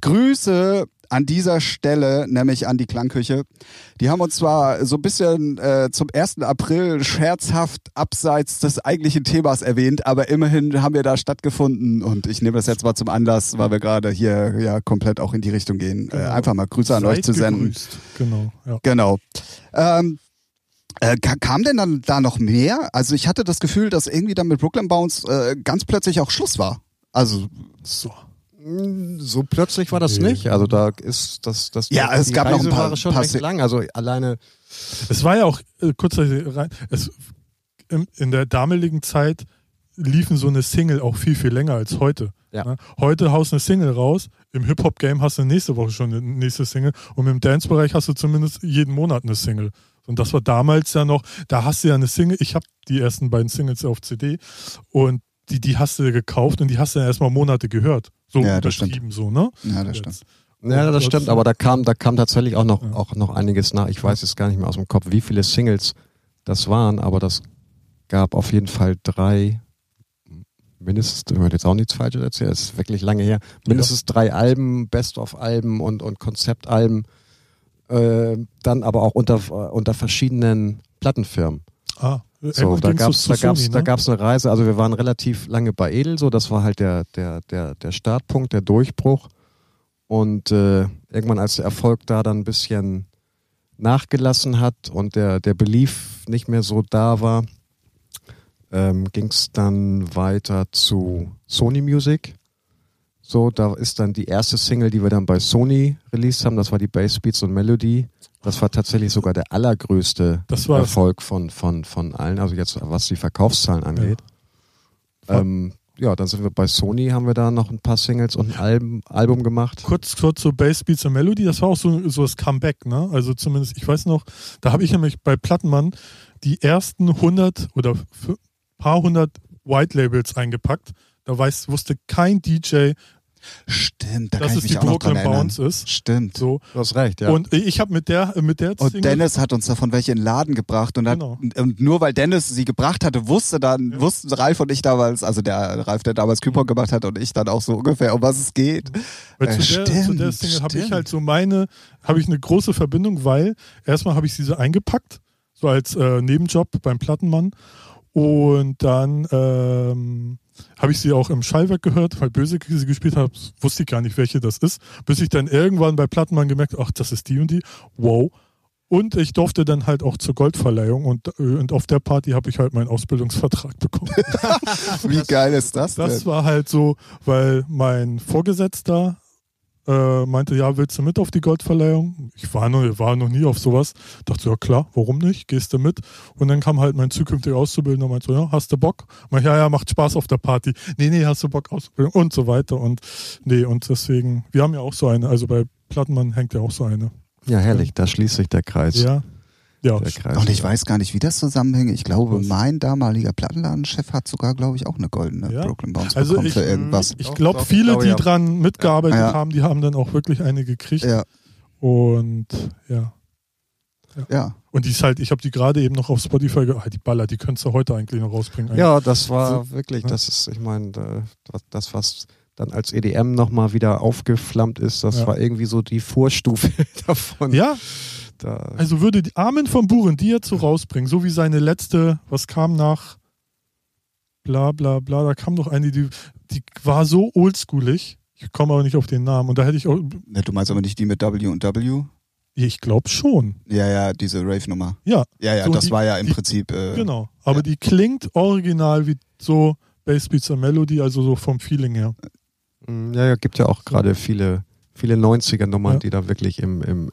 Grüße an dieser Stelle, nämlich an die Klangküche. Die haben uns zwar so ein bisschen äh, zum 1. April scherzhaft abseits des eigentlichen Themas erwähnt, aber immerhin haben wir da stattgefunden und ich nehme das jetzt mal zum Anlass, weil wir gerade hier ja komplett auch in die Richtung gehen, äh, Genau. einfach mal Grüße an Seid euch zu senden. gegrüßt. Genau, ja. Genau. Ähm, äh, ka- kam denn dann da noch mehr? Also ich hatte das Gefühl, dass irgendwie dann mit Brooklyn Bounce äh, ganz plötzlich auch Schluss war. Also So. So plötzlich war das Nee. nicht. Also da ist das, das Ja, es gab noch ein Reise paar- war schon paar recht lang. Also alleine Es war ja auch, äh, kurz rein, es, in, in der damaligen Zeit liefen so eine Single auch viel, viel länger als heute. Ja. Ne? Heute haust du eine Single raus, im Hip-Hop-Game hast du nächste Woche schon eine nächste Single und im Dance-Bereich hast du zumindest jeden Monat eine Single. Und das war damals ja noch, da hast du ja eine Single, ich habe die ersten beiden Singles auf CD und die, die hast du gekauft und die hast du ja erstmal Monate gehört. So Ja, das untertrieben so, ne? ja, das stimmt. Ja, das stimmt, aber da kam, da kam tatsächlich auch noch, Ja. auch noch einiges nach. Ich weiß jetzt gar nicht mehr aus dem Kopf, wie viele Singles das waren, aber das gab auf jeden Fall drei, mindestens, ich möchte jetzt auch nichts Falsches erzählen, das ist wirklich lange her, mindestens drei Alben, Best-of-Alben und, und Konzeptalben, äh, dann aber auch unter, unter verschiedenen Plattenfirmen. Ah, So, irgendwann da gab's, zu da gab's, da ne? gab's eine Reise. Also wir waren relativ lange bei Edel, so das war halt der, der, der, der Startpunkt, der Durchbruch. Und äh, irgendwann, als der Erfolg da dann ein bisschen nachgelassen hat und der, der Belief nicht mehr so da war, ähm, ging es dann weiter zu Sony Music. So, da ist dann die erste Single, die wir dann bei Sony released haben, das war die Bass Beats und Melody. Das war tatsächlich sogar der allergrößte Erfolg von, von, von allen, also jetzt was die Verkaufszahlen angeht. Ja. Ähm, ja, dann sind wir bei Sony, haben wir da noch ein paar Singles und ein Album, Album gemacht. kurz, kurz so Bass Beats und Melody, das war auch so, so das Comeback, ne? Also zumindest, ich weiß noch, da habe ich nämlich bei Plattenmann die ersten 100 oder paar hundert White Labels eingepackt. Da weiß, wusste kein DJ, Stimmt, da dass kann es ich die mich auch noch dran Brooklyn erinnern. Bounce ist. Stimmt. So. Du hast recht, ja. Und ich habe mit der, mit der Und Single- Dennis hat uns davon welche in den Laden gebracht und, hat, Genau. und nur weil Dennis sie gebracht hatte, wusste dann, wussten Ralf und ich damals, also der Ralf, der damals Küpon gemacht hat und ich dann auch so ungefähr, um was es geht. Weil Äh, zu, der, zu der stimmt, Single habe ich stimmt. halt so meine, habe ich eine große Verbindung, weil erstmal habe ich diese eingepackt, so als äh, Nebenjob beim Plattenmann. Und dann ähm, habe ich sie auch im Schallwerk gehört, weil Böse sie gespielt hat, wusste ich gar nicht, welche das ist, bis ich dann irgendwann bei Plattenmann gemerkt, ach, das ist die und die. Wow. Und ich durfte dann halt auch zur Goldverleihung und, äh, und auf der Party habe ich halt meinen Ausbildungsvertrag bekommen. Wie geil ist das, Das denn? war halt so, weil mein Vorgesetzter äh, meinte, ja, willst du mit auf die Goldverleihung? Ich war noch, war noch nie auf sowas. Dachte, ja klar, warum nicht? Gehst du mit? Und dann kam halt mein zukünftiger Auszubildender und meinte ja, hast du Bock? Meinte, ja, ja, macht Spaß auf der Party. Nee, nee, hast du Bock Ausbildung? Und so weiter. Und nee, und deswegen, wir haben ja auch so eine, also bei Plattenmann hängt ja auch so eine. ja, herrlich, da schließt sich der Kreis. Ja. Ja. Und ich weiß gar nicht, wie das zusammenhängt. Ich glaube, Was? mein damaliger Plattenladenchef hat sogar, glaube ich, auch eine goldene Ja. Brooklyn Bounce Also bekommen ich- für irgendwas. ich glaube, doch, ich viele, glaube, die ja. dran mitgearbeitet Ja. haben, die haben dann auch wirklich eine gekriegt. Ja, Und ja. ja. Und die ist halt, ich habe die gerade eben noch auf Spotify, ge- ah, die Baller, die könntest du heute eigentlich noch rausbringen. eigentlich. Ja, das war wirklich, ne? das ist, ich meine, das- das, was dann als EDM nochmal wieder aufgeflammt ist, das Ja. war irgendwie so die Vorstufe davon. ja, Da, also würde die Armin von Buren die jetzt so rausbringen, so wie seine letzte, was kam nach bla bla bla, da kam noch eine, die, die war so oldschoolig, ich komme aber nicht auf den Namen und da hätte ich auch, Ne, Du meinst aber nicht die mit W und W? ich glaube schon, Ja, ja, diese Rave-Nummer. ja, Ja, ja, So, das die- war ja im die- Prinzip. Äh, genau, aber ja. die klingt original wie so Bassbeats und Melody, also so vom Feeling her. Mm, ja, ja, gibt ja auch gerade viele, viele 90er-Nummern, Ja. die da wirklich im, im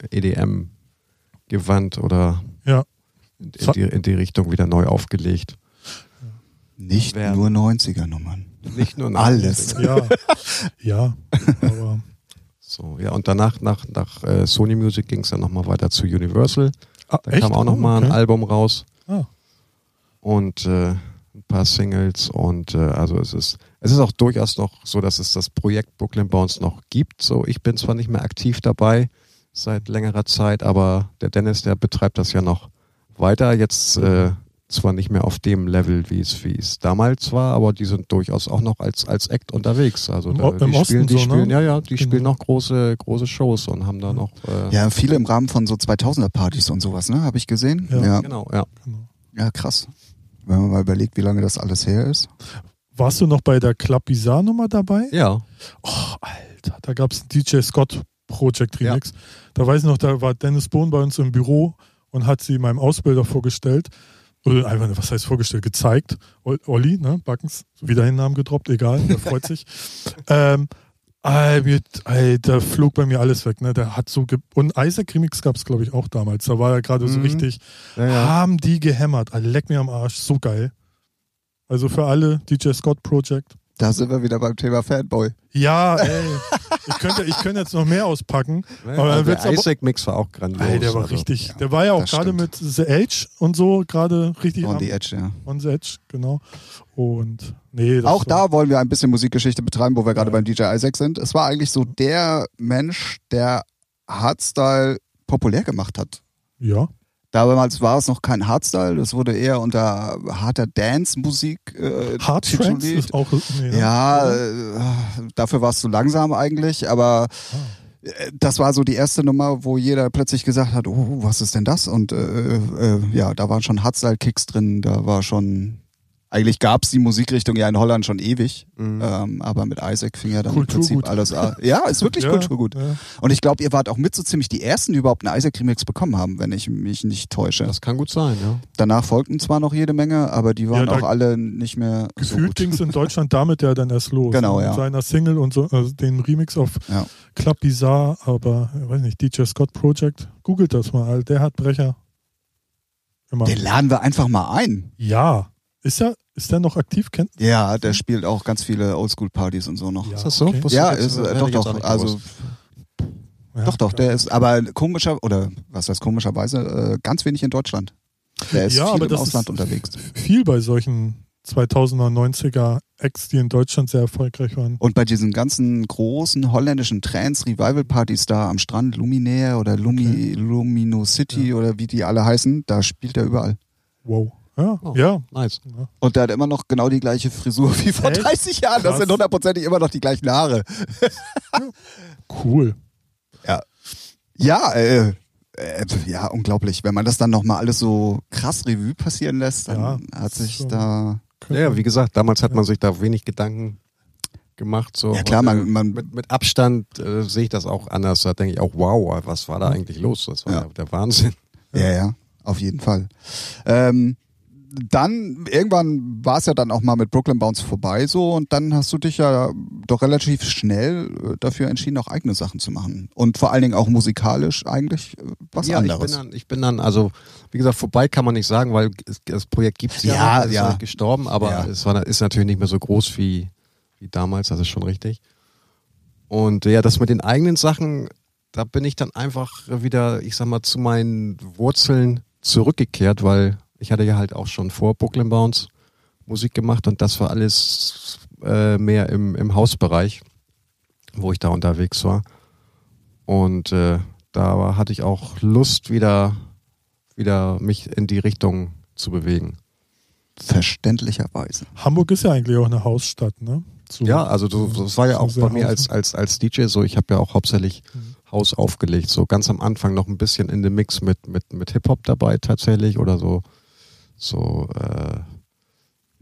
EDM-Gewand oder Ja. in, in, die, in die Richtung wieder neu aufgelegt. Nicht Werden. nur 90er-Nummern. Nicht nur Alles. Ja, ja, aber So, ja, und danach, nach, nach äh, Sony Music ging es dann nochmal weiter zu Universal. ah, Da kam auch nochmal okay. ein Album raus. Ah. Und äh, ein paar Singles und äh, also es ist es ist auch durchaus noch so, dass es das Projekt Brooklyn Bounce noch gibt. So, ich bin zwar nicht mehr aktiv dabei seit längerer Zeit, aber der Dennis, der betreibt das ja noch weiter. Jetzt äh, zwar nicht mehr auf dem Level, wie es wie es damals war, aber die sind durchaus auch noch als als Act unterwegs. Also Im da, die Osten spielen, die so, ne? spielen, ja ja, die Genau. spielen noch große große Shows und haben da noch äh, Ja, viele im Rahmen von so 2000er-Partys und sowas, ne? Habe ich gesehen. Ja. Ja. genau ja. Genau. ja, krass. Wenn man mal überlegt, wie lange das alles her ist. Warst du noch bei der Club Bizarre Nummer dabei? Ja, Oh, Alter, da gab es einen DJ Scott Project Remix. Da weiß ich noch, da war Dennis Bohn bei uns im Büro und hat sie meinem Ausbilder vorgestellt. Oder einfach, was heißt vorgestellt, gezeigt. Ol- Olli, ne, Backens, wieder den Namen gedroppt, egal, der freut sich. Ähm, da flog bei mir alles weg, ne? Der hat so ge und Isaac Remix gab es, glaube ich, auch damals. Da war er gerade so Mhm. richtig, ja, ja. haben die gehämmert. Leck mir am Arsch, so geil. Also für alle DJ Scott Project. Da sind wir wieder beim Thema Fanboy. Ja, ey. ich, könnte, ich könnte jetzt noch mehr auspacken. Aber der aber- Isaac Mix war auch grandios. Ey, der war also. richtig. ja, der war ja auch gerade mit The Edge und so, gerade richtig On am- the Edge, ja. on the Edge, genau. Und nee, das Auch da wollen wir ein bisschen Musikgeschichte betreiben, wo wir gerade Ja. beim DJ Isaac sind. Es war eigentlich so der Mensch, der Hardstyle populär gemacht hat. Ja. Damals war es noch kein Hardstyle, das wurde eher unter harter Dance-Musik äh, Hard tituliert. ist auch. Nee, Ja, äh, dafür war es zu langsam eigentlich, aber Ah. äh, das war so die erste Nummer, wo jeder plötzlich gesagt hat, oh, was ist denn das? Und äh, äh, ja, da waren schon Hardstyle-Kicks drin, da war schon eigentlich gab es die Musikrichtung ja in Holland schon ewig, Mhm. ähm, aber mit Isaac fing ja dann Kulturgut. im Prinzip alles an. Ja, ist wirklich Ja, Kulturgut. ja. Und ich glaube, ihr wart auch mit so ziemlich die ersten, die überhaupt einen Isaac-Remix bekommen haben, wenn ich mich nicht täusche. Das kann gut sein, ja. Danach folgten zwar noch jede Menge, aber die waren Ja, auch alle nicht mehr so Gefühlt gut. ging es in Deutschland damit ja dann erst los. Genau, ne? ja. Mit seiner Single und so, also den Remix auf Ja. Club Bizarre, aber ich weiß nicht, DJ Scott Project. Googelt das mal, der hat Brecher. Immer. Den laden wir einfach mal ein. Ja. Ist er, ist der noch aktiv? Kennt? Ja, der spielt auch ganz viele Oldschool-Partys und so noch. Ja, Ist das so? okay. Ja, ist, äh, doch, doch. Also. Ja, doch, doch, klar. der ist aber komischer, oder was heißt komischerweise, äh, ganz wenig in Deutschland. Der ist ja, viel aber im das Ausland ist unterwegs. viel bei solchen 2000er, 90er Acts, die in Deutschland sehr erfolgreich waren. Und bei diesen ganzen großen holländischen Trance-Revival-Partys da am Strand, Luminaire oder Lumi, Lumino City oder wie die alle heißen, da spielt er überall. Wow. Ja, Oh. ja. Nice. Und der hat immer noch genau die gleiche Frisur wie vor Echt? 30 Jahren. Das Krass. sind hundertprozentig immer noch die gleichen Haare. Cool. Ja, äh, äh, ja, unglaublich. Wenn man das dann nochmal alles so krass Revue passieren lässt, dann Ja, hat sich schon. da. Ja, wie gesagt, damals hat man sich da wenig Gedanken gemacht. So. Ja, klar, man- äh, man- mit, mit Abstand äh, sehe ich das auch anders. Da denke ich auch, wow, was war da eigentlich los? Das war Ja. ja. der Wahnsinn. Ja, ja, auf jeden Fall. Ähm, dann, irgendwann war es ja dann auch mal mit Brooklyn Bounce vorbei so und dann hast du dich ja doch relativ schnell äh, dafür entschieden, auch eigene Sachen zu machen. Und vor allen Dingen auch musikalisch eigentlich äh, was ja, anderes. Ich bin, dann, ich bin dann, also wie gesagt, vorbei kann man nicht sagen, weil es, das Projekt gibt es ja, Ja, ja. nicht gestorben, aber Ja. es war, ist natürlich nicht mehr so groß wie, wie damals, das ist schon richtig. Und ja, das mit den eigenen Sachen, da bin ich dann einfach wieder, ich sag mal, zu meinen Wurzeln zurückgekehrt, weil ich hatte ja halt auch schon vor Brooklyn Bounce Musik gemacht und das war alles äh, mehr im, im Hausbereich, wo ich da unterwegs war. Und äh, da war, hatte ich auch Lust, wieder, wieder mich in die Richtung zu bewegen. Verständlicherweise. Hamburg ist ja eigentlich auch eine Hausstadt, ne? So- Ja, also so, das war ja so auch bei mir als, als, als DJ so. Ich habe ja auch hauptsächlich Mhm. Haus aufgelegt. So ganz am Anfang noch ein bisschen in dem Mix mit, mit, mit Hip-Hop dabei tatsächlich oder so, so äh,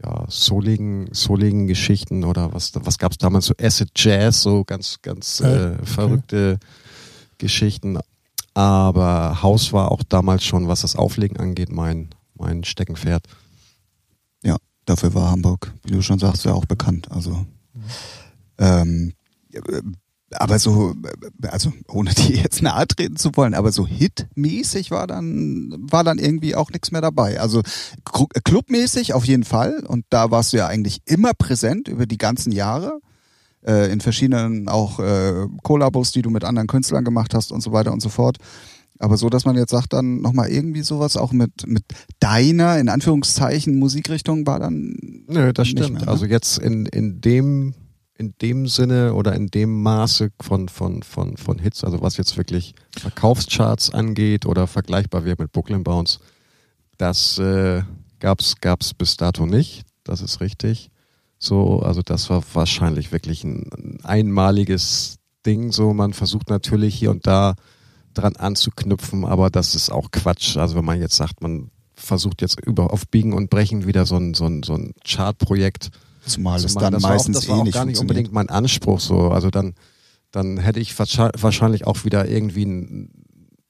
ja, souligen, souligen Geschichten oder was, was gab es damals? So Acid Jazz, so ganz, ganz Äh, äh, verrückte Geschichten. Aber Haus war auch damals schon, was das Auflegen angeht, mein, mein Steckenpferd. Ja, dafür war Hamburg, wie du schon sagst, ja auch bekannt. Also, ähm, äh, aber so, also ohne die jetzt nahe treten zu wollen, aber so hitmäßig war dann, war dann irgendwie auch nichts mehr dabei. Also clubmäßig auf jeden Fall. Und da warst du ja eigentlich immer präsent über die ganzen Jahre. Äh, in verschiedenen auch äh, Kollabos, die du mit anderen Künstlern gemacht hast und so weiter und so fort. Aber so, dass man jetzt sagt, dann nochmal irgendwie sowas auch mit, mit deiner, in Anführungszeichen, Musikrichtung war dann. Nö, das stimmt. mehr, ne? Also jetzt in, in dem in dem Sinne oder in dem Maße von, von, von, von Hits, also was jetzt wirklich Verkaufscharts angeht oder vergleichbar wäre mit Brooklyn Bounce, das äh, gab's gab's bis dato nicht. Das ist richtig. So, also das war wahrscheinlich wirklich ein einmaliges Ding. So, man versucht natürlich hier und da dran anzuknüpfen, aber das ist auch Quatsch. Also wenn man jetzt sagt, man versucht jetzt über auf Biegen und Brechen wieder so ein, so ein, so ein Chartprojekt Zumal es dann das war meistens auch, das war eh auch nicht gar nicht unbedingt mein Anspruch so. Also dann, dann hätte ich wahrscheinlich- auch wieder irgendwie ein,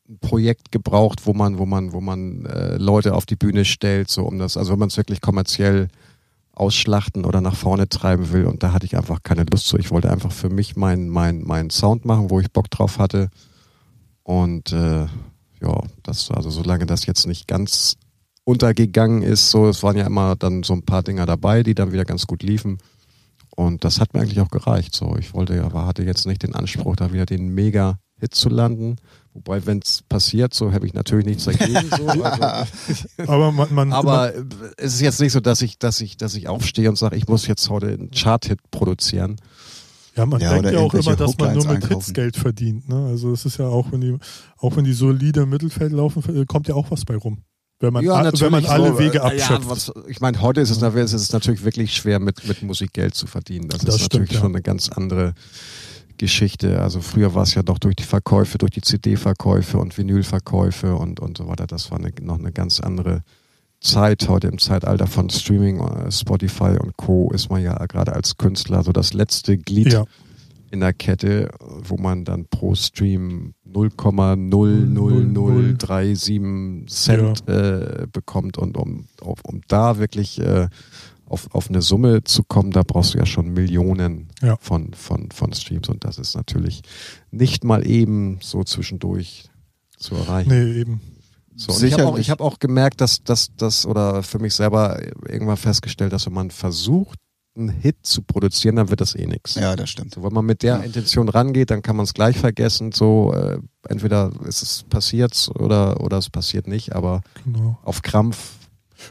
ein Projekt gebraucht, wo man, wo man, wo man äh, Leute auf die Bühne stellt, so um das, also wenn man es wirklich kommerziell ausschlachten oder nach vorne treiben will. Und da hatte ich einfach keine Lust zu. Ich wollte einfach für mich meinen mein, mein Sound machen, wo ich Bock drauf hatte. Und äh, ja, das, also solange das jetzt nicht ganz untergegangen ist, so, es waren ja immer dann so ein paar Dinger dabei, die dann wieder ganz gut liefen. Und das hat mir eigentlich auch gereicht. So, ich wollte ja, aber hatte jetzt nicht den Anspruch, da wieder den Mega-Hit zu landen. Wobei, wenn es passiert, so habe ich natürlich nichts dagegen. So, also, Aber man, man, aber äh, es ist jetzt nicht so, dass ich, dass ich, dass ich aufstehe und sage, ich muss jetzt heute einen Chart-Hit produzieren. Ja, man Ja, denkt ja auch immer, dass man nur mit Hits einkaufen. Geld verdient. Ne? Also es ist ja auch, wenn die, auch wenn die solide im Mittelfeld laufen, kommt ja auch was bei rum. Wenn man, a- wenn man alle so, Wege äh, abschöpft. Ja, was, ich meine, heute ist es, ist es natürlich wirklich schwer, mit, mit Musik Geld zu verdienen. Das, Das ist stimmt, natürlich ja. schon eine ganz andere Geschichte. Also früher war es ja doch durch die Verkäufe, durch die CD-Verkäufe und Vinylverkäufe und, und so weiter. Das war eine, noch eine ganz andere Zeit. Heute im Zeitalter von Streaming, äh, Spotify und Co. ist man ja gerade als Künstler so das letzte Glied Ja. in der Kette, wo man dann pro Stream 0,00037 Cent äh, bekommt und um, um, um da wirklich äh, auf, auf eine Summe zu kommen, da brauchst du ja schon Millionen Ja. von, von, von Streams und das ist natürlich nicht mal eben so zwischendurch zu erreichen. Nee, eben. So, und ich habe auch, ich hab auch gemerkt, dass dass das oder für mich selber irgendwann festgestellt, dass wenn man versucht, einen Hit zu produzieren, dann wird das eh nichts. Ja, das stimmt. So, wenn man mit der Ja. Intention rangeht, dann kann man es gleich vergessen. So, äh, entweder ist es passiert oder, oder es passiert nicht, aber Genau. auf Krampf,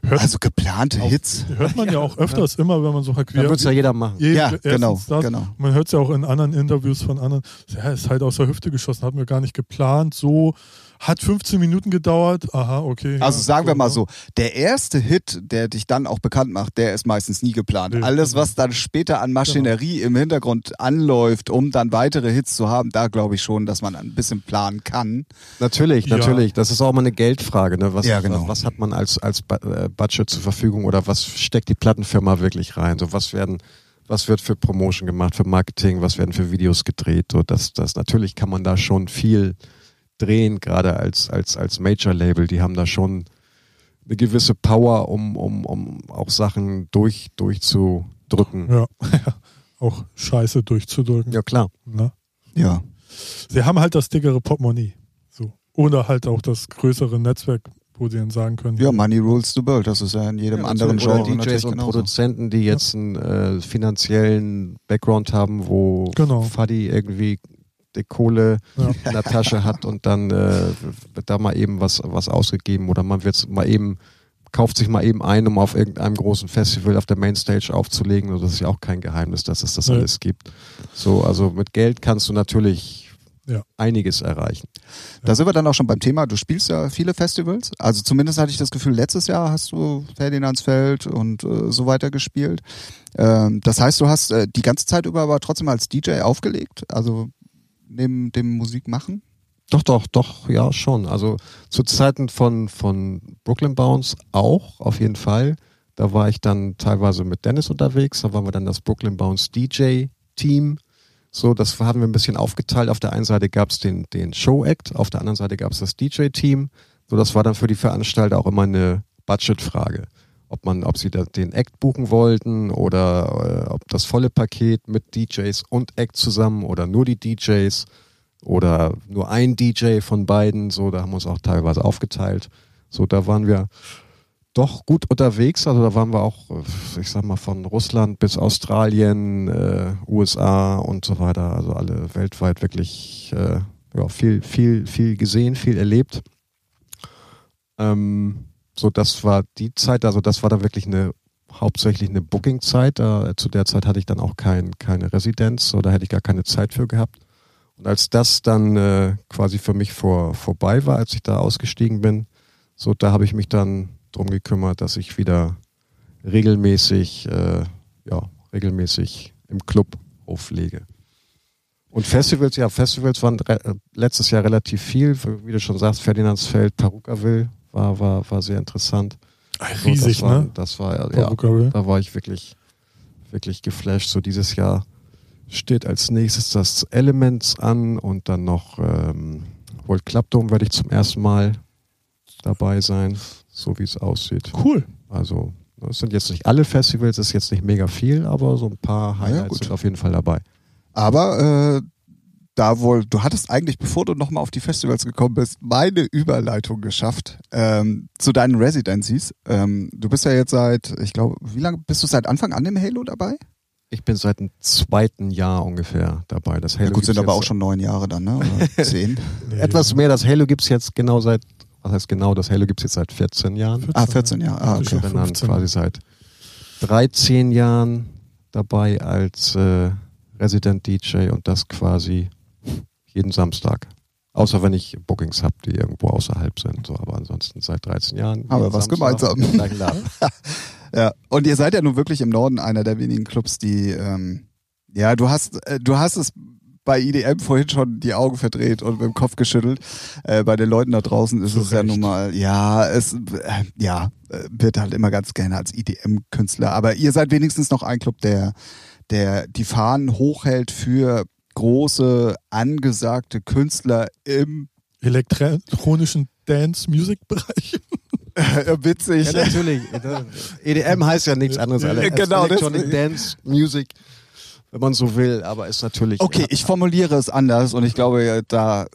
Hört, Also geplante auf- Hits. hört man ja auch öfters immer, wenn man so dann wird es ja jeder machen. Ja, genau, das. genau. Man hört es ja auch in anderen Interviews von anderen. Ja, ist halt aus der Hüfte geschossen, hatten wir gar nicht geplant. So hat 15 Minuten gedauert. Aha, okay. Also ja, sagen wir mal so, der erste Hit, der dich dann auch bekannt macht, der ist meistens nie geplant. Nee, Alles, genau. was dann später an Maschinerie im Hintergrund anläuft, um dann weitere Hits zu haben, da glaube ich schon, dass man ein bisschen planen kann. Natürlich, Ja. natürlich. Das ist auch mal eine Geldfrage. Ne? Was, Ja, genau. was hat man als, als äh, Budget zur Verfügung oder was steckt die Plattenfirma wirklich rein? So, was werden, was wird für Promotion gemacht, für Marketing, was werden für Videos gedreht? So, das, das, natürlich kann man da schon viel drehen, gerade als, als, als Major-Label. Die haben da schon eine gewisse Power, um, um, um auch Sachen durch, durchzudrücken. Ja, auch Scheiße durchzudrücken. Ja, klar. Ne? Ja. Sie haben halt das dickere Portemonnaie. So. Oder halt auch das größere Netzwerk, wo sie dann sagen können. Ja, Money rules the world. Das ist ja in jedem Ja, anderen. Genre Oder DJs und genauso. Produzenten, die jetzt einen äh, finanziellen Background haben, wo Genau. Fadi irgendwie Kohle Ja. in der Tasche hat und dann äh, wird da mal eben was, was ausgegeben oder man wird mal eben, kauft sich mal eben ein, um auf irgendeinem großen Festival auf der Mainstage aufzulegen. Und das ist ja auch kein Geheimnis, dass es das Nee. alles gibt. So, also mit Geld kannst du natürlich Ja. einiges erreichen. Da sind wir dann auch schon beim Thema. Du spielst ja viele Festivals. Also zumindest hatte ich das Gefühl, letztes Jahr hast du Ferdinandsfeld und äh, so weiter gespielt. Ähm, das heißt, du hast äh, die ganze Zeit über aber trotzdem als DJ aufgelegt. Also neben dem Musikmachen. Doch, doch, doch, ja, schon. Also zu Zeiten von, von Brooklyn Bounce auch, auf jeden Fall. Da war ich dann teilweise mit Dennis unterwegs. Da waren wir dann das Brooklyn Bounce DJ Team. So, das hatten wir ein bisschen aufgeteilt. Auf der einen Seite gab es den, den Show-Act, auf der anderen Seite gab es das DJ-Team. So, das war dann für die Veranstalter auch immer eine Budgetfrage. Ob man, ob sie den Act buchen wollten oder äh, ob das volle Paket mit DJs und Act zusammen oder nur die DJs oder nur ein DJ von beiden. So, da haben wir uns auch teilweise aufgeteilt. So, da waren wir doch gut unterwegs. Also da waren wir auch, äh, ich sag mal, von Russland bis Australien, äh, USA und so weiter. Also alle weltweit wirklich äh, ja, viel, viel, viel gesehen, viel erlebt. Ähm, so, das war die Zeit, also das war dann wirklich eine hauptsächlich eine Booking-Zeit. Äh, zu der Zeit hatte ich dann auch kein, keine Residenz oder hätte ich gar keine Zeit für gehabt. Und als das dann äh, quasi für mich vor, vorbei war, als ich da ausgestiegen bin, so da habe ich mich dann drum gekümmert, dass ich wieder regelmäßig, äh, ja, regelmäßig im Club auflege. Und Festivals, ja, Festivals waren re äh, letztes Jahr relativ viel, wie du schon sagst, Ferdinandsfeld, Perukaville war, war, war sehr interessant. So, Riesig, das war, ne? Das war, ja, Perukaville. da war ich wirklich, wirklich geflasht. So dieses Jahr steht als nächstes das Elements an und dann noch ähm, World Club Dome werde ich zum ersten Mal dabei sein, so wie es aussieht. Cool. Also es sind jetzt nicht alle Festivals, es ist jetzt nicht mega viel, aber so ein paar ja, Highlights gut. sind auf jeden Fall dabei. Aber äh, da wohl, du hattest eigentlich, bevor du nochmal auf die Festivals gekommen bist, meine Überleitung geschafft ähm, zu deinen Residencies. Ähm, du bist ja jetzt seit, ich glaube, wie lange bist du seit Anfang an im Halo dabei? Ich bin seit dem zweiten Jahr ungefähr dabei. Das Halo ja gut, sind aber auch schon neun Jahre dann, ne? Oder zehn. Nee, etwas mehr. Das Halo gibt es jetzt genau seit, was heißt genau, das Halo gibt es jetzt seit 14 Jahren. ah, 14 Jahre. Ah, Ich okay. Ich bin dann 15. quasi seit 13 Jahren dabei als äh, Resident DJ und das quasi jeden Samstag. Außer wenn ich Bookings habe, die irgendwo außerhalb sind. So, aber ansonsten seit 13 Jahren. Aber was Samstag gemeinsam. Ja, und ihr seid ja nun wirklich im Norden einer der wenigen Clubs, die, ähm, ja, du hast, äh, du hast es bei IDM vorhin schon die Augen verdreht und mit dem Kopf geschüttelt. Äh, bei den Leuten da draußen ist Zu es ja Recht. nun mal, ja, es äh, ja, wird halt immer ganz gerne als IDM-Künstler. Aber ihr seid wenigstens noch ein Club, der, der die Fahnen hochhält für große, angesagte Künstler im Elektronischen Dance-Music-Bereich. witzig. Ja, natürlich. EDM heißt ja nichts anderes als genau, Electronic Dance Music, wenn man so will, aber ist natürlich. Okay, ich formuliere es anders und ich glaube, da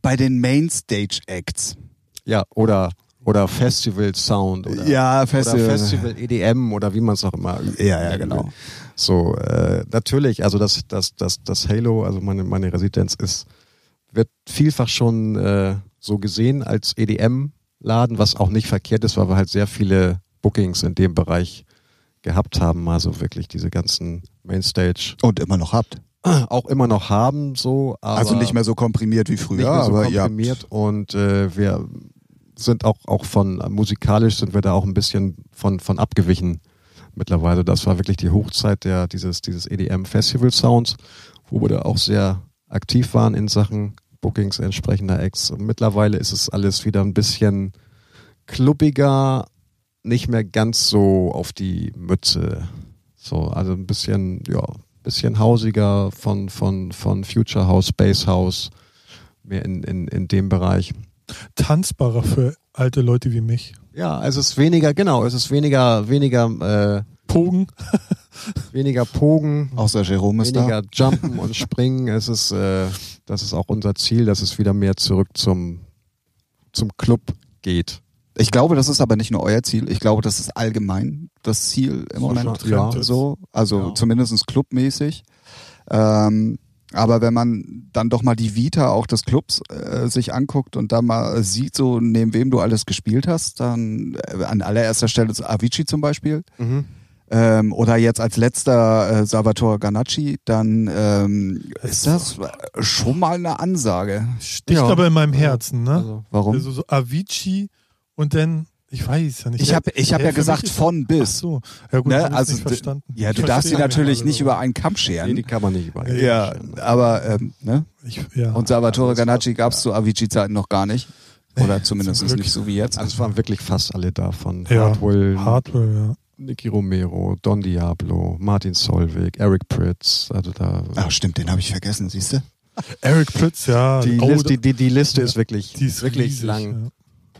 bei den Mainstage Acts. Ja, oder, oder Festival Sound oder, Ja, Festival. oder Festival EDM oder wie man es auch immer. Ja, ja, genau. So, äh, natürlich, also das, das, das, das Halo, also meine, meine Residenz ist, wird vielfach schon äh, so gesehen als EDM-Laden, was auch nicht verkehrt ist, weil wir halt sehr viele Bookings in dem Bereich gehabt haben, also wirklich diese ganzen Mainstage Und immer noch habt. auch immer noch haben, so. Aber also nicht mehr so komprimiert wie früher, nicht mehr so aber komprimiert und äh, wir sind auch, auch von musikalisch sind wir da auch ein bisschen von, von abgewichen mittlerweile. Das war wirklich die Hochzeit der, dieses, dieses EDM Festival Sounds, wo wir da auch sehr aktiv waren in Sachen Bookings entsprechender Acts. Und mittlerweile ist es alles wieder ein bisschen klubbiger, nicht mehr ganz so auf die Mütze. So, also ein bisschen, ja, bisschen hausiger von, von, von Future House, Space House, mehr in, in, in dem Bereich. Tanzbarer für alte Leute wie mich. Ja, es ist weniger, genau, es ist weniger, weniger, äh, Pogen. weniger Pogen, Außer Jerome ist da. weniger Jumpen und Springen. Es ist, äh, das ist auch unser Ziel, dass es wieder mehr zurück zum, zum Club geht. Ich glaube, das ist aber nicht nur euer Ziel. Ich glaube, das ist allgemein das Ziel im So Moment. ja. So, also Ja. zumindest clubmäßig. Ähm, aber wenn man dann doch mal die Vita auch des Clubs äh, sich anguckt und da mal sieht, so neben wem du alles gespielt hast, dann äh, an allererster Stelle ist Avicii zum Beispiel. Ähm, oder jetzt als letzter äh, Salvatore Ganacci, dann ähm, ist das schon mal eine Ansage. Sticht Ja. aber in meinem Herzen, ne? Also, Warum? Also so Avicii und dann, ich weiß ja nicht. ich habe ich hab ja für gesagt von bis. so. Ja gut, Ne, also verstanden. Ja, Ich du darfst sie natürlich nicht über einen Kamm nee, die scheren. kann man nicht über. Ja, aber ähm, ne? Ich, ja. Und Salvatore Ganacci gab es zu Avicii-Zeiten noch gar nicht. Oder zumindest nicht so wie jetzt. Also es waren wirklich fast alle da von Ja, Hardwell, Hardware, ja. Nicky Romero, Don Diablo, Martin Solveig, Eric Pritz, also da Ach stimmt, den habe ich vergessen, siehst du? Eric Pritz, ja. die, oh, Liste, die, die, die Liste Ja, ist wirklich, die ist wirklich riesig, lang.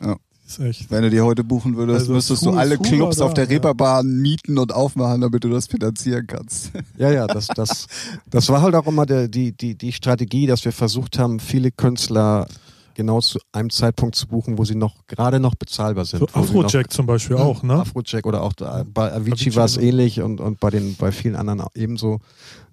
Ja. Ja. Ist echt. Wenn du die heute buchen würdest, Also müsstest Fu- du alle Fu Clubs war auf da, der Reeperbahn mieten und aufmachen, damit du das finanzieren kannst. Ja, ja, das, das, das war halt auch immer der, die, die, die Strategie, dass wir versucht haben, viele Künstler genau zu einem Zeitpunkt zu buchen, wo sie noch gerade noch bezahlbar sind. So Afrojack zum Beispiel auch, ne? Afrojack oder auch da, bei Avicii Avicii war es ähnlich und, und bei den bei vielen anderen ebenso.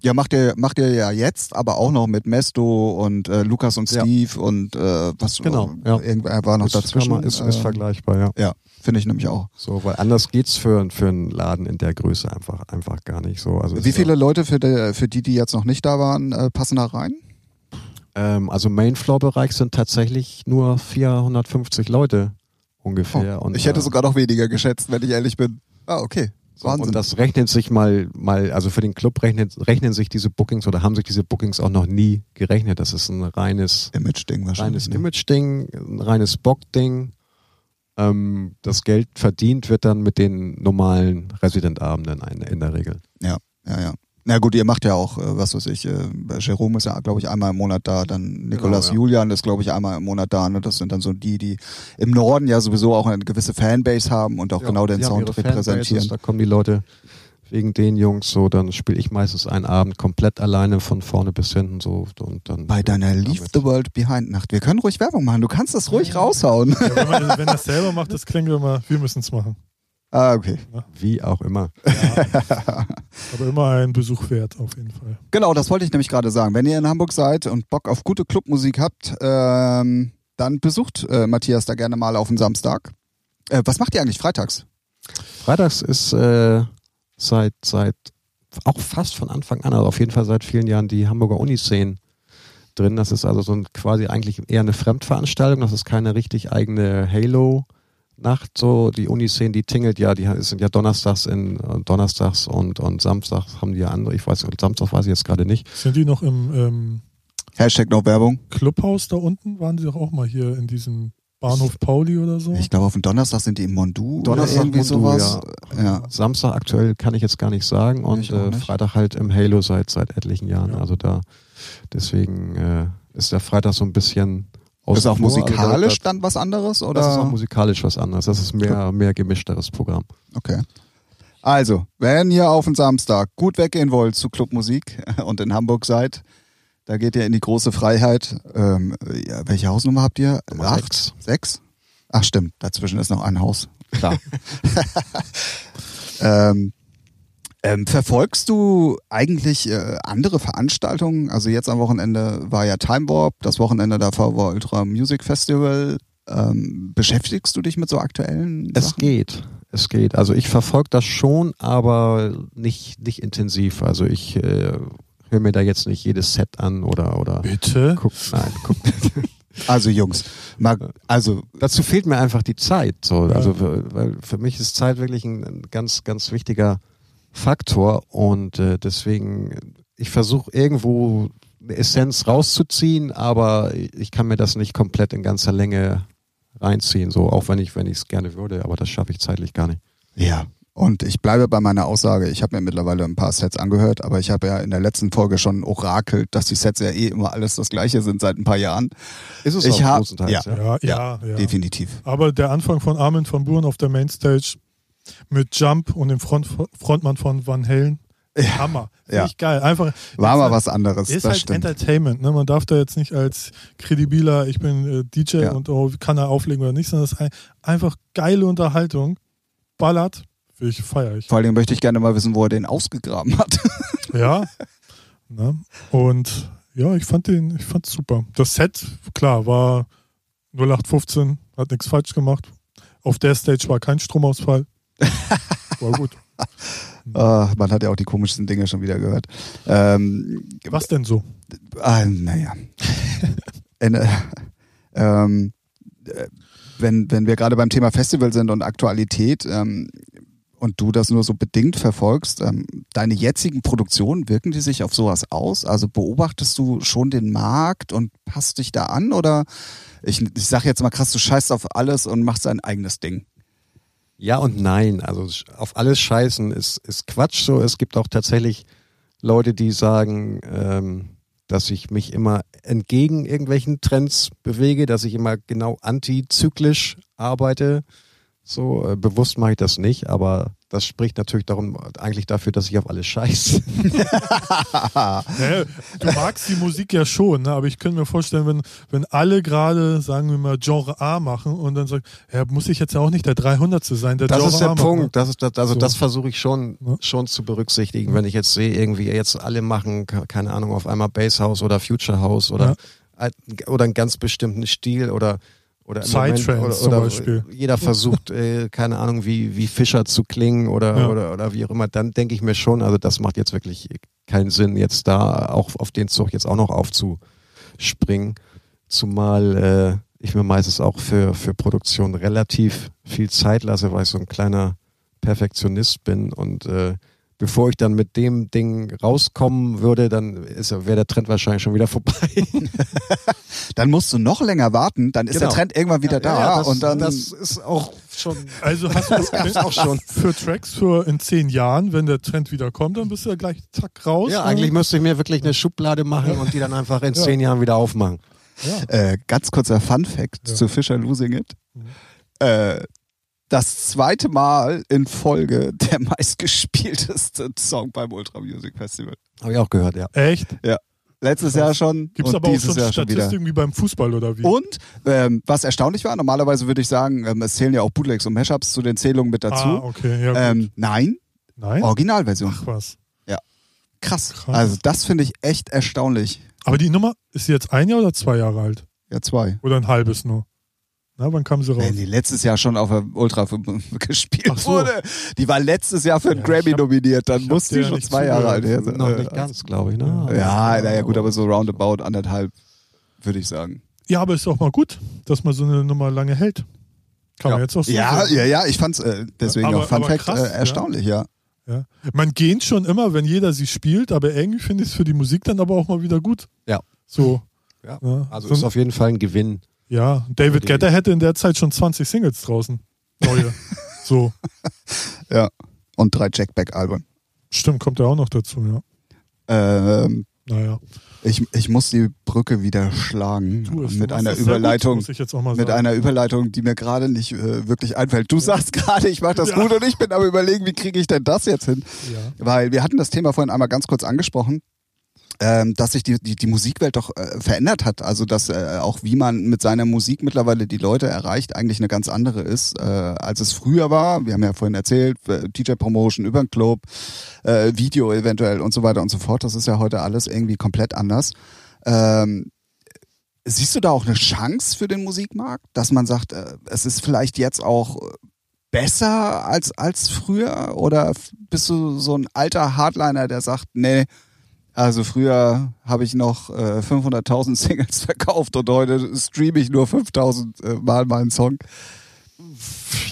Ja, macht ihr, macht ihr ja jetzt, aber auch noch mit Mesto und äh, Lukas und Ja. Steve und äh, was Genau, ja. irgendwer war noch ist, dazwischen. man- ist, ist äh, vergleichbar, ja. ja, finde ich nämlich auch. So, weil anders geht's für, für einen Laden in der Größe einfach, einfach gar nicht so. Also Wie viele Leute für die, für die, die jetzt noch nicht da waren, äh, passen da rein? Ähm, also Main-Floor-Bereich sind tatsächlich nur 450 Leute ungefähr. Oh, ich hätte äh, sogar noch weniger geschätzt, wenn ich ehrlich bin. Ah, okay. Wahnsinn. Und das rechnet sich mal, mal, also für den Club rechnet, rechnen sich diese Bookings oder haben sich diese Bookings auch noch nie gerechnet. Das ist ein reines, Image-Ding wahrscheinlich. reines ne? Image-Ding, ein reines Bock-Ding. Ähm, das Geld verdient wird dann mit den normalen Resident-Abenden in der Regel. Ja, ja, ja. Na gut, ihr macht ja auch, äh, was weiß ich, äh, Jerome ist ja, glaube ich, einmal im Monat da, dann Nikolas ja. Julian ist, glaube ich, einmal im Monat da. Ne? Das sind dann so die, die im Norden ja sowieso auch eine gewisse Fanbase haben und auch Ja, genau den Sound repräsentieren. Da kommen die Leute wegen den Jungs so, dann spiele ich meistens einen Abend komplett alleine von vorne bis hinten so und dann Bei deiner. Leave the World Behind Nacht. Wir können ruhig Werbung machen, du kannst das ruhig raushauen. Ja, wenn, man, wenn das selber macht, das klingt immer, wir müssen es machen. Ah, okay. wie auch immer. Aber immer ein Besuch wert, auf jeden Fall. Genau, das wollte ich nämlich gerade sagen. Wenn ihr in Hamburg seid und Bock auf gute Clubmusik habt, ähm, dann besucht äh, Matthias da gerne mal auf den Samstag. Äh, was macht ihr eigentlich freitags? Freitags ist äh, seit seit auch fast von Anfang an, also auf jeden Fall seit vielen Jahren die Hamburger Uniszene drin. Das ist also so ein quasi eigentlich eher eine Fremdveranstaltung. Das ist keine richtig eigene Halo. Nacht so, die Uniszene, die tingelt ja, die sind ja donnerstags in äh, donnerstags und, und samstags haben die ja andere, ich weiß, Samstag weiß ich jetzt gerade nicht. Sind die noch im, ähm, Hashtag no Werbung. Clubhaus da unten waren die doch auch mal hier in diesem Bahnhof Pauli oder so. Ich glaube, auf dem Donnerstag sind die im Mondu Donnerstag oder irgendwie Mondu, sowas. Ja. Samstag aktuell kann ich jetzt gar nicht sagen und äh, nicht. Freitag halt im Halo seit seit etlichen Jahren. Ja. Also da deswegen äh, ist der Freitag so ein bisschen Ist auch vor. musikalisch Also, dann was anderes? das, Oder? das ist auch musikalisch was anderes. Das ist mehr mehr gemischteres Programm. Okay. Also, wenn ihr auf den Samstag gut weggehen wollt zu Clubmusik und in Hamburg seid, da geht ihr in die große Freiheit. Ähm, ja, welche Hausnummer habt ihr? Nummer Acht? sechs. Sechs? Ach stimmt, dazwischen ist noch ein Haus. Klar. ähm, ähm, verfolgst du eigentlich äh, andere Veranstaltungen? Also jetzt am Wochenende war ja Time Warp, das Wochenende davor war Ultra Music Festival. Ähm, beschäftigst du dich mit so aktuellen Es Sachen? geht. Es geht. Also ich verfolge das schon, aber nicht, nicht intensiv. Also ich äh, höre mir da jetzt nicht jedes Set an oder oder Bitte? guck, nein, guck. Also Jungs, mal, also Dazu fehlt mir einfach die Zeit. So. Also für, weil für mich ist Zeit wirklich ein, ein ganz, ganz wichtiger Faktor und äh, deswegen, ich versuche irgendwo eine Essenz rauszuziehen, aber ich kann mir das nicht komplett in ganzer Länge reinziehen, so auch wenn ich wenn ich es gerne würde, aber das schaffe ich zeitlich gar nicht. ja. Und ich bleibe bei meiner Aussage, ich habe mir mittlerweile ein paar Sets angehört, aber ich habe ja in der letzten Folge schon orakelt, dass die Sets ja eh immer alles das gleiche sind seit ein paar Jahren. Ist es Ich auch hab- großenteils, ja. ja. Ja, ja, ja. Definitiv. Aber der Anfang von Armin van Buuren auf der Mainstage mit Jump und dem Front, Frontmann von Van Halen. Hammer. Finde Ja. ich geil. Einfach. War mal halt- was anderes, Ist das halt stimmt. Entertainment. Ne? Man darf da jetzt nicht als kredibiler, ich bin äh, DJ Ja. und oh, kann er auflegen oder nicht, sondern es ist ein, einfach geile Unterhaltung. Ballert. Ich, feier ich. Vor allem möchte ich gerne mal wissen, wo er den ausgegraben hat. Ja. ne? Und ja, ich fand den, ich fand's super. Das Set, klar, war 0815, hat nichts falsch gemacht. Auf der Stage war kein Stromausfall. War gut. Ah, man hat ja auch die komischsten Dinge schon wieder gehört. Ähm, Was denn so? Ah, naja. Äh, ähm, äh, wenn, wenn wir gerade beim Thema Festival sind und Aktualität ähm, und du das nur so bedingt verfolgst, ähm, deine jetzigen Produktionen, wirken die sich auf sowas aus? Also beobachtest du schon den Markt und passt dich da an? Oder ich, ich sag jetzt mal krass, du scheißt auf alles und machst dein eigenes Ding. Ja und nein. Also auf alles scheißen ist, ist Quatsch so. Es gibt auch tatsächlich Leute, die sagen, ähm, dass ich mich immer entgegen irgendwelchen Trends bewege, dass ich immer genau antizyklisch arbeite. So äh, bewusst mache ich das nicht, aber das spricht natürlich darum, eigentlich dafür, dass ich auf alles scheiße. Ja, du magst die Musik ja schon, ne? aber ich könnte mir vorstellen, wenn, wenn alle gerade, sagen wir mal, Genre A machen und dann sagen, ja, muss ich jetzt ja auch nicht der 300. sein, der Das Genre ist der A macht, Punkt. ne? Das ist, das, also So. das versuche ich schon, Ja. schon zu berücksichtigen, wenn ich jetzt sehe, irgendwie jetzt alle machen, ke- keine Ahnung, auf einmal Bass House oder Future House oder, ein- oder einen ganz bestimmten Stil oder oder Psytrance zum Beispiel. jeder versucht, äh, keine Ahnung, wie, wie Fischer zu klingen oder, Ja. oder, oder wie auch immer, dann denke ich mir schon, also das macht jetzt wirklich keinen Sinn, jetzt da auch auf den Zug jetzt auch noch aufzuspringen. Zumal äh, ich mir meistens auch für, für Produktion relativ viel Zeit lasse, weil ich so ein kleiner Perfektionist bin und äh, bevor ich dann mit dem Ding rauskommen würde, dann wäre der Trend wahrscheinlich schon wieder vorbei. Dann musst du noch länger warten, dann ist Genau. der Trend irgendwann wieder da Ja, das, und dann das ist auch schon Also hast du gab's auch schon. für Tracks für in zehn Jahren, wenn der Trend wieder kommt, dann bist du ja gleich zack raus. Ja, eigentlich müsste ich mir wirklich eine Schublade machen und die dann einfach in Ja. zehn Jahren wieder aufmachen. Ja. Äh, ganz kurzer Fun Fact Ja. zu Fischer Losing It. Mhm. Äh, das zweite Mal in Folge der meistgespielteste Song beim Ultra Music Festival. Habe ich auch gehört, ja. Echt? Letztes Jahr schon Gibt es aber auch dieses schon. Statistiken wie beim Fußball oder wie? Und ähm, was erstaunlich war, normalerweise würde ich sagen, ähm, es zählen ja auch Bootlegs und Mashups zu den Zählungen mit dazu. Ah, okay, ja gut. ähm, nein, Nein? Originalversion. Ach was. Krass. Krass. Also das finde ich echt erstaunlich. Aber die Nummer, ist sie jetzt ein Jahr oder zwei Jahre alt? Ja, zwei. Oder ein halbes nur? Na, wann kam sie raus? Wenn die letztes Jahr schon auf der Ultra gespielt so. wurde, die war letztes Jahr für einen Ja, Grammy hab- nominiert, dann ich hab muss dir die ja schon zwei Jahre alt sein. Noch nicht ganz, glaube ich. Ne? Ja, naja, gut, aber so roundabout anderthalb, würde ich sagen. Ja, aber ist auch mal gut, dass man so eine Nummer lange hält. Kann man jetzt auch so Ja, sagen. ja, ja, ich fand's äh, deswegen Aber- auch Fun Fact krass, äh, ja. erstaunlich, ja. Ja. Man gähnt schon immer, wenn jeder sie spielt, aber irgendwie finde ich es für die Musik dann aber auch mal wieder gut. Ja. So, Ja. Ja, Also so- ist auf jeden Fall ein Gewinn. Ja, David Guetta hätte in der Zeit schon 20 Singles draußen. Neue. so. Ja. Und drei Jackback-Alben. Stimmt, kommt ja auch noch dazu, ja. Ähm, Naja. ich, ich muss die Brücke wieder schlagen Du, mit einer Überleitung. Gut, muss ich jetzt auch mal Mit einer Überleitung, die mir gerade nicht äh, wirklich einfällt. Du sagst gerade, ich mache das Ja. gut und ich bin aber überlegen, wie kriege ich denn das jetzt hin? ja. Weil wir hatten das Thema vorhin einmal ganz kurz angesprochen, ähm, dass sich die, die, die Musikwelt doch äh, verändert hat. Also dass äh, auch wie man mit seiner Musik mittlerweile die Leute erreicht, eigentlich eine ganz andere ist, äh, als es früher war. Wir haben ja vorhin erzählt, äh, DJ-Promotion über den Club, äh, Video eventuell und so weiter und so fort. Das ist ja heute alles irgendwie komplett anders. Ähm, siehst du da auch eine Chance für den Musikmarkt, dass man sagt, äh, es ist vielleicht jetzt auch besser als, als früher? Oder bist du so ein alter Hardliner, der sagt, nee, also früher habe ich noch äh, 500.000 Singles verkauft und heute streame ich nur 5.000 äh, Mal meinen Song?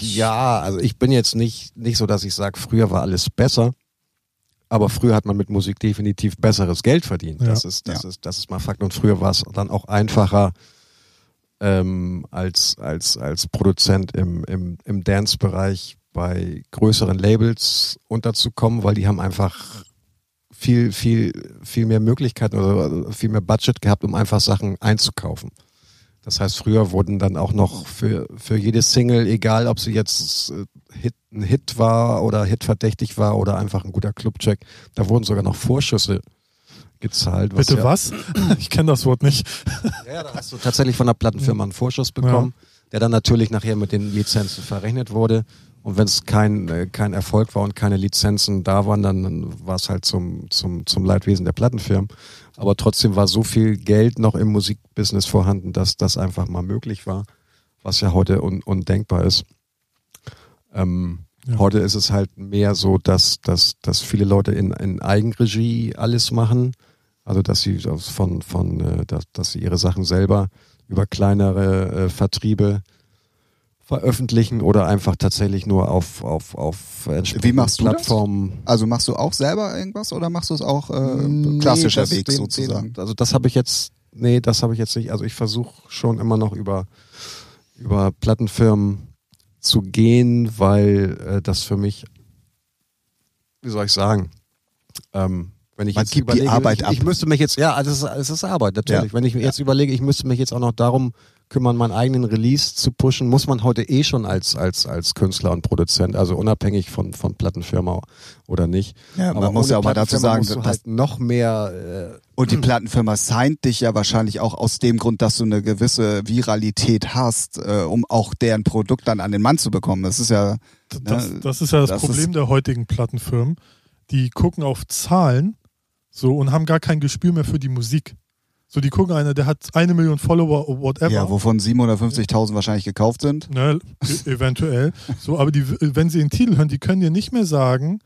Ja, also ich bin jetzt nicht, nicht so, dass ich sage, früher war alles besser. Aber früher hat man mit Musik definitiv besseres Geld verdient. Ja. Das, ist, das, Ja. ist, das ist mal Fakt. Und früher war es dann auch einfacher, ähm, als, als, als Produzent im, im, im Dance-Bereich bei größeren Labels unterzukommen, weil die haben einfach viel, viel, viel mehr Möglichkeiten oder viel mehr Budget gehabt, um einfach Sachen einzukaufen. Das heißt, früher wurden dann auch noch für, für jede Single, egal ob sie jetzt äh, Hit, ein Hit war oder hitverdächtig war oder einfach ein guter Clubcheck, da wurden sogar noch Vorschüsse gezahlt. Bitte ja, was? Ich kenne das Wort nicht. Ja, ja, da hast du tatsächlich von der Plattenfirma einen Vorschuss bekommen, der dann natürlich nachher mit den Lizenzen verrechnet wurde. Und wenn es kein, äh, kein Erfolg war und keine Lizenzen da waren, dann, war es halt zum, zum, zum Leidwesen der Plattenfirmen. Aber trotzdem war so viel Geld noch im Musikbusiness vorhanden, dass das einfach mal möglich war, was ja heute un, undenkbar ist. Ähm, Ja. Heute ist es halt mehr so, dass, dass, dass viele Leute in, in Eigenregie alles machen. Also dass sie von, von äh, dass, dass sie ihre Sachen selber über kleinere äh, Vertriebe veröffentlichen oder einfach tatsächlich nur auf, auf, auf entsprechenden Wie machst du das? Plattformen. Also machst du auch selber irgendwas oder machst du es auch äh, Nee, klassischer Weg den- sozusagen? Den, also das habe ich jetzt, nee, das habe ich jetzt nicht. Also ich versuche schon immer noch über, über Plattenfirmen zu gehen, weil äh, das für mich, wie soll ich sagen, ähm, wenn ich Man jetzt überlege, Arbeit ich, ab. ich müsste mich jetzt, ja, also es ist, es ist Arbeit, natürlich. Ja. Wenn ich mir jetzt überlege, ich müsste mich jetzt auch noch darum kümmern, meinen eigenen Release zu pushen, muss man heute eh schon als, als, als Künstler und Produzent, also unabhängig von, von Plattenfirma oder nicht. Ja, man Aber muss ohne ja auch mal dazu sagen, dass- halt noch mehr äh, Und die Plattenfirma signed dich ja wahrscheinlich auch aus dem Grund, dass du eine gewisse Viralität hast, äh, um auch deren Produkt dann an den Mann zu bekommen. Das ist ja, Das, ne, das ist ja das, das Problem der heutigen Plattenfirmen. Die gucken auf Zahlen so und haben gar kein Gespür mehr für die Musik. So, die gucken einer, der hat eine Million Follower, whatever. ja, wovon 750.000 wahrscheinlich gekauft sind. Ne, e- eventuell. So, aber die, wenn sie den Titel hören, die können dir nicht mehr sagen,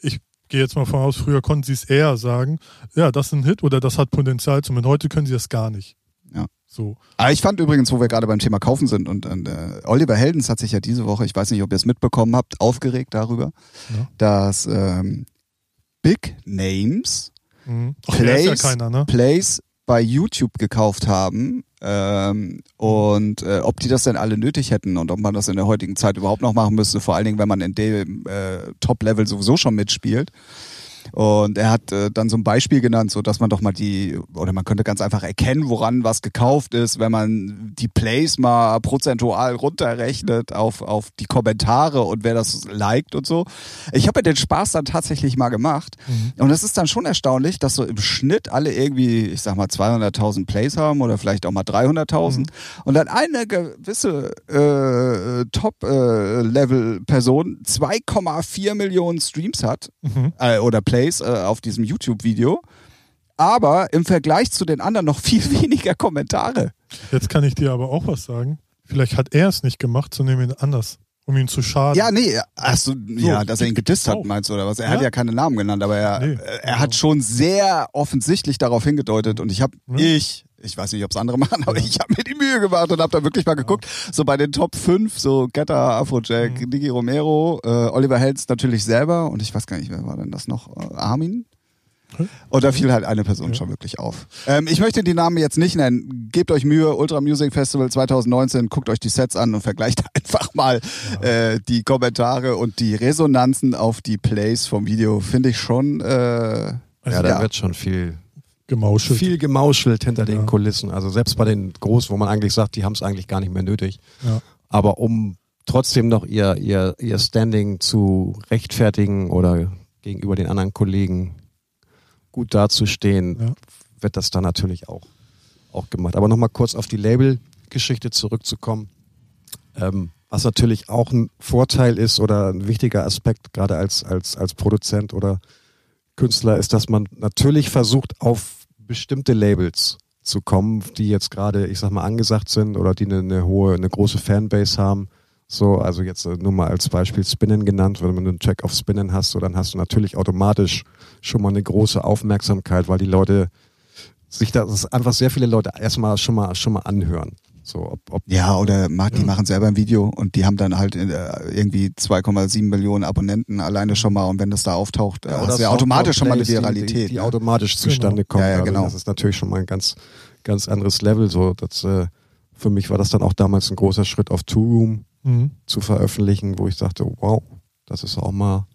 ich gehe jetzt mal von aus, früher konnten sie es eher sagen, ja, das ist ein Hit oder das hat Potenzial zum Hit. Heute können sie das gar nicht. Ja. So. Aber ich fand übrigens, wo wir gerade beim Thema Kaufen sind und, und äh, Oliver Heldens hat sich ja diese Woche, ich weiß nicht, ob ihr es mitbekommen habt, aufgeregt darüber, Ja. dass ähm, Big Names Mhm. Ach, ist ja Plays, keiner, ne? Plays bei YouTube gekauft haben ähm, und äh, ob die das denn alle nötig hätten und ob man das in der heutigen Zeit überhaupt noch machen müsste, vor allen Dingen, wenn man in dem äh, Top-Level sowieso schon mitspielt. Und er hat äh, dann so ein Beispiel genannt, so dass man doch mal die, oder man könnte ganz einfach erkennen, woran was gekauft ist, wenn man die Plays mal prozentual runterrechnet auf, auf die Kommentare und wer das liked und so. Ich habe ja den Spaß dann tatsächlich mal gemacht. Mhm. Und es ist dann schon erstaunlich, dass so im Schnitt alle irgendwie, ich sag mal, 200.000 Plays haben oder vielleicht auch mal 300.000. Mhm. Und dann eine gewisse äh, Top-Level-Person 2,4 Millionen Streams hat Mhm. äh, oder Plays äh, auf diesem YouTube-Video. Aber im Vergleich zu den anderen noch viel weniger Kommentare. Jetzt kann ich dir aber auch was sagen. Vielleicht hat er es nicht gemacht, sondern ihn anders, um ihn zu schaden. Ja, nee, achso, ja, dass er ihn gedisst hat, meinst du, oder was? Er Ja. hat ja keine Namen genannt, aber er, Nee, äh, er genau. hat schon sehr offensichtlich darauf hingedeutet und ich habe, Ja. ich, ich weiß nicht, ob es andere machen, aber Ja. ich habe mir die Mühe gemacht und habe da wirklich mal geguckt, so bei den Top 5, so Getter, Afrojack, Mhm. Niki Romero, äh, Oliver Helz natürlich selber und ich weiß gar nicht, wer war denn das noch? Äh, Armin? Und da fiel halt eine Person schon wirklich auf. Ähm, ich möchte die Namen jetzt nicht nennen. Gebt euch Mühe, Ultra Music Festival 2019, guckt euch die Sets an und vergleicht einfach mal äh, die Kommentare und die Resonanzen auf die Plays vom Video. Finde ich schon. Äh, ja, da ja. wird schon viel, Gemauschelt. viel gemauschelt hinter den Ja. Kulissen. Also selbst bei den Großen, wo man eigentlich sagt, die haben es eigentlich gar nicht mehr nötig. Ja. Aber um trotzdem noch ihr, ihr, ihr Standing zu rechtfertigen oder gegenüber den anderen Kollegen gut dazustehen, Ja. wird das dann natürlich auch, auch gemacht. Aber nochmal kurz auf die Label-Geschichte zurückzukommen. Ähm, was natürlich auch ein Vorteil ist oder ein wichtiger Aspekt, gerade als, als, als Produzent oder Künstler, ist, dass man natürlich versucht, auf bestimmte Labels zu kommen, die jetzt gerade, ich sag mal, angesagt sind oder die eine, eine hohe, eine große Fanbase haben. So, also jetzt äh, nur mal als Beispiel Spinnen genannt, wenn du einen Track auf Spinnen hast, so dann hast du natürlich automatisch schon mal eine große Aufmerksamkeit, weil die Leute sich da, das einfach sehr viele Leute erstmal schon mal schon mal anhören. So, ob, ob Ja, oder ma- die machen selber ein Video und die haben dann halt äh, irgendwie 2,7 Millionen Abonnenten alleine schon mal und wenn das da auftaucht, äh, oder hast du ja automatisch schon mal eine Viralität. die, die, die ne? automatisch zustande kommt. Ja, ja, Also genau. Das ist natürlich schon mal ein ganz, ganz anderes Level. So, das, äh, für mich war das dann auch damals ein großer Schritt auf Two Room Mhm. zu veröffentlichen, wo ich dachte, wow, das ist auch mal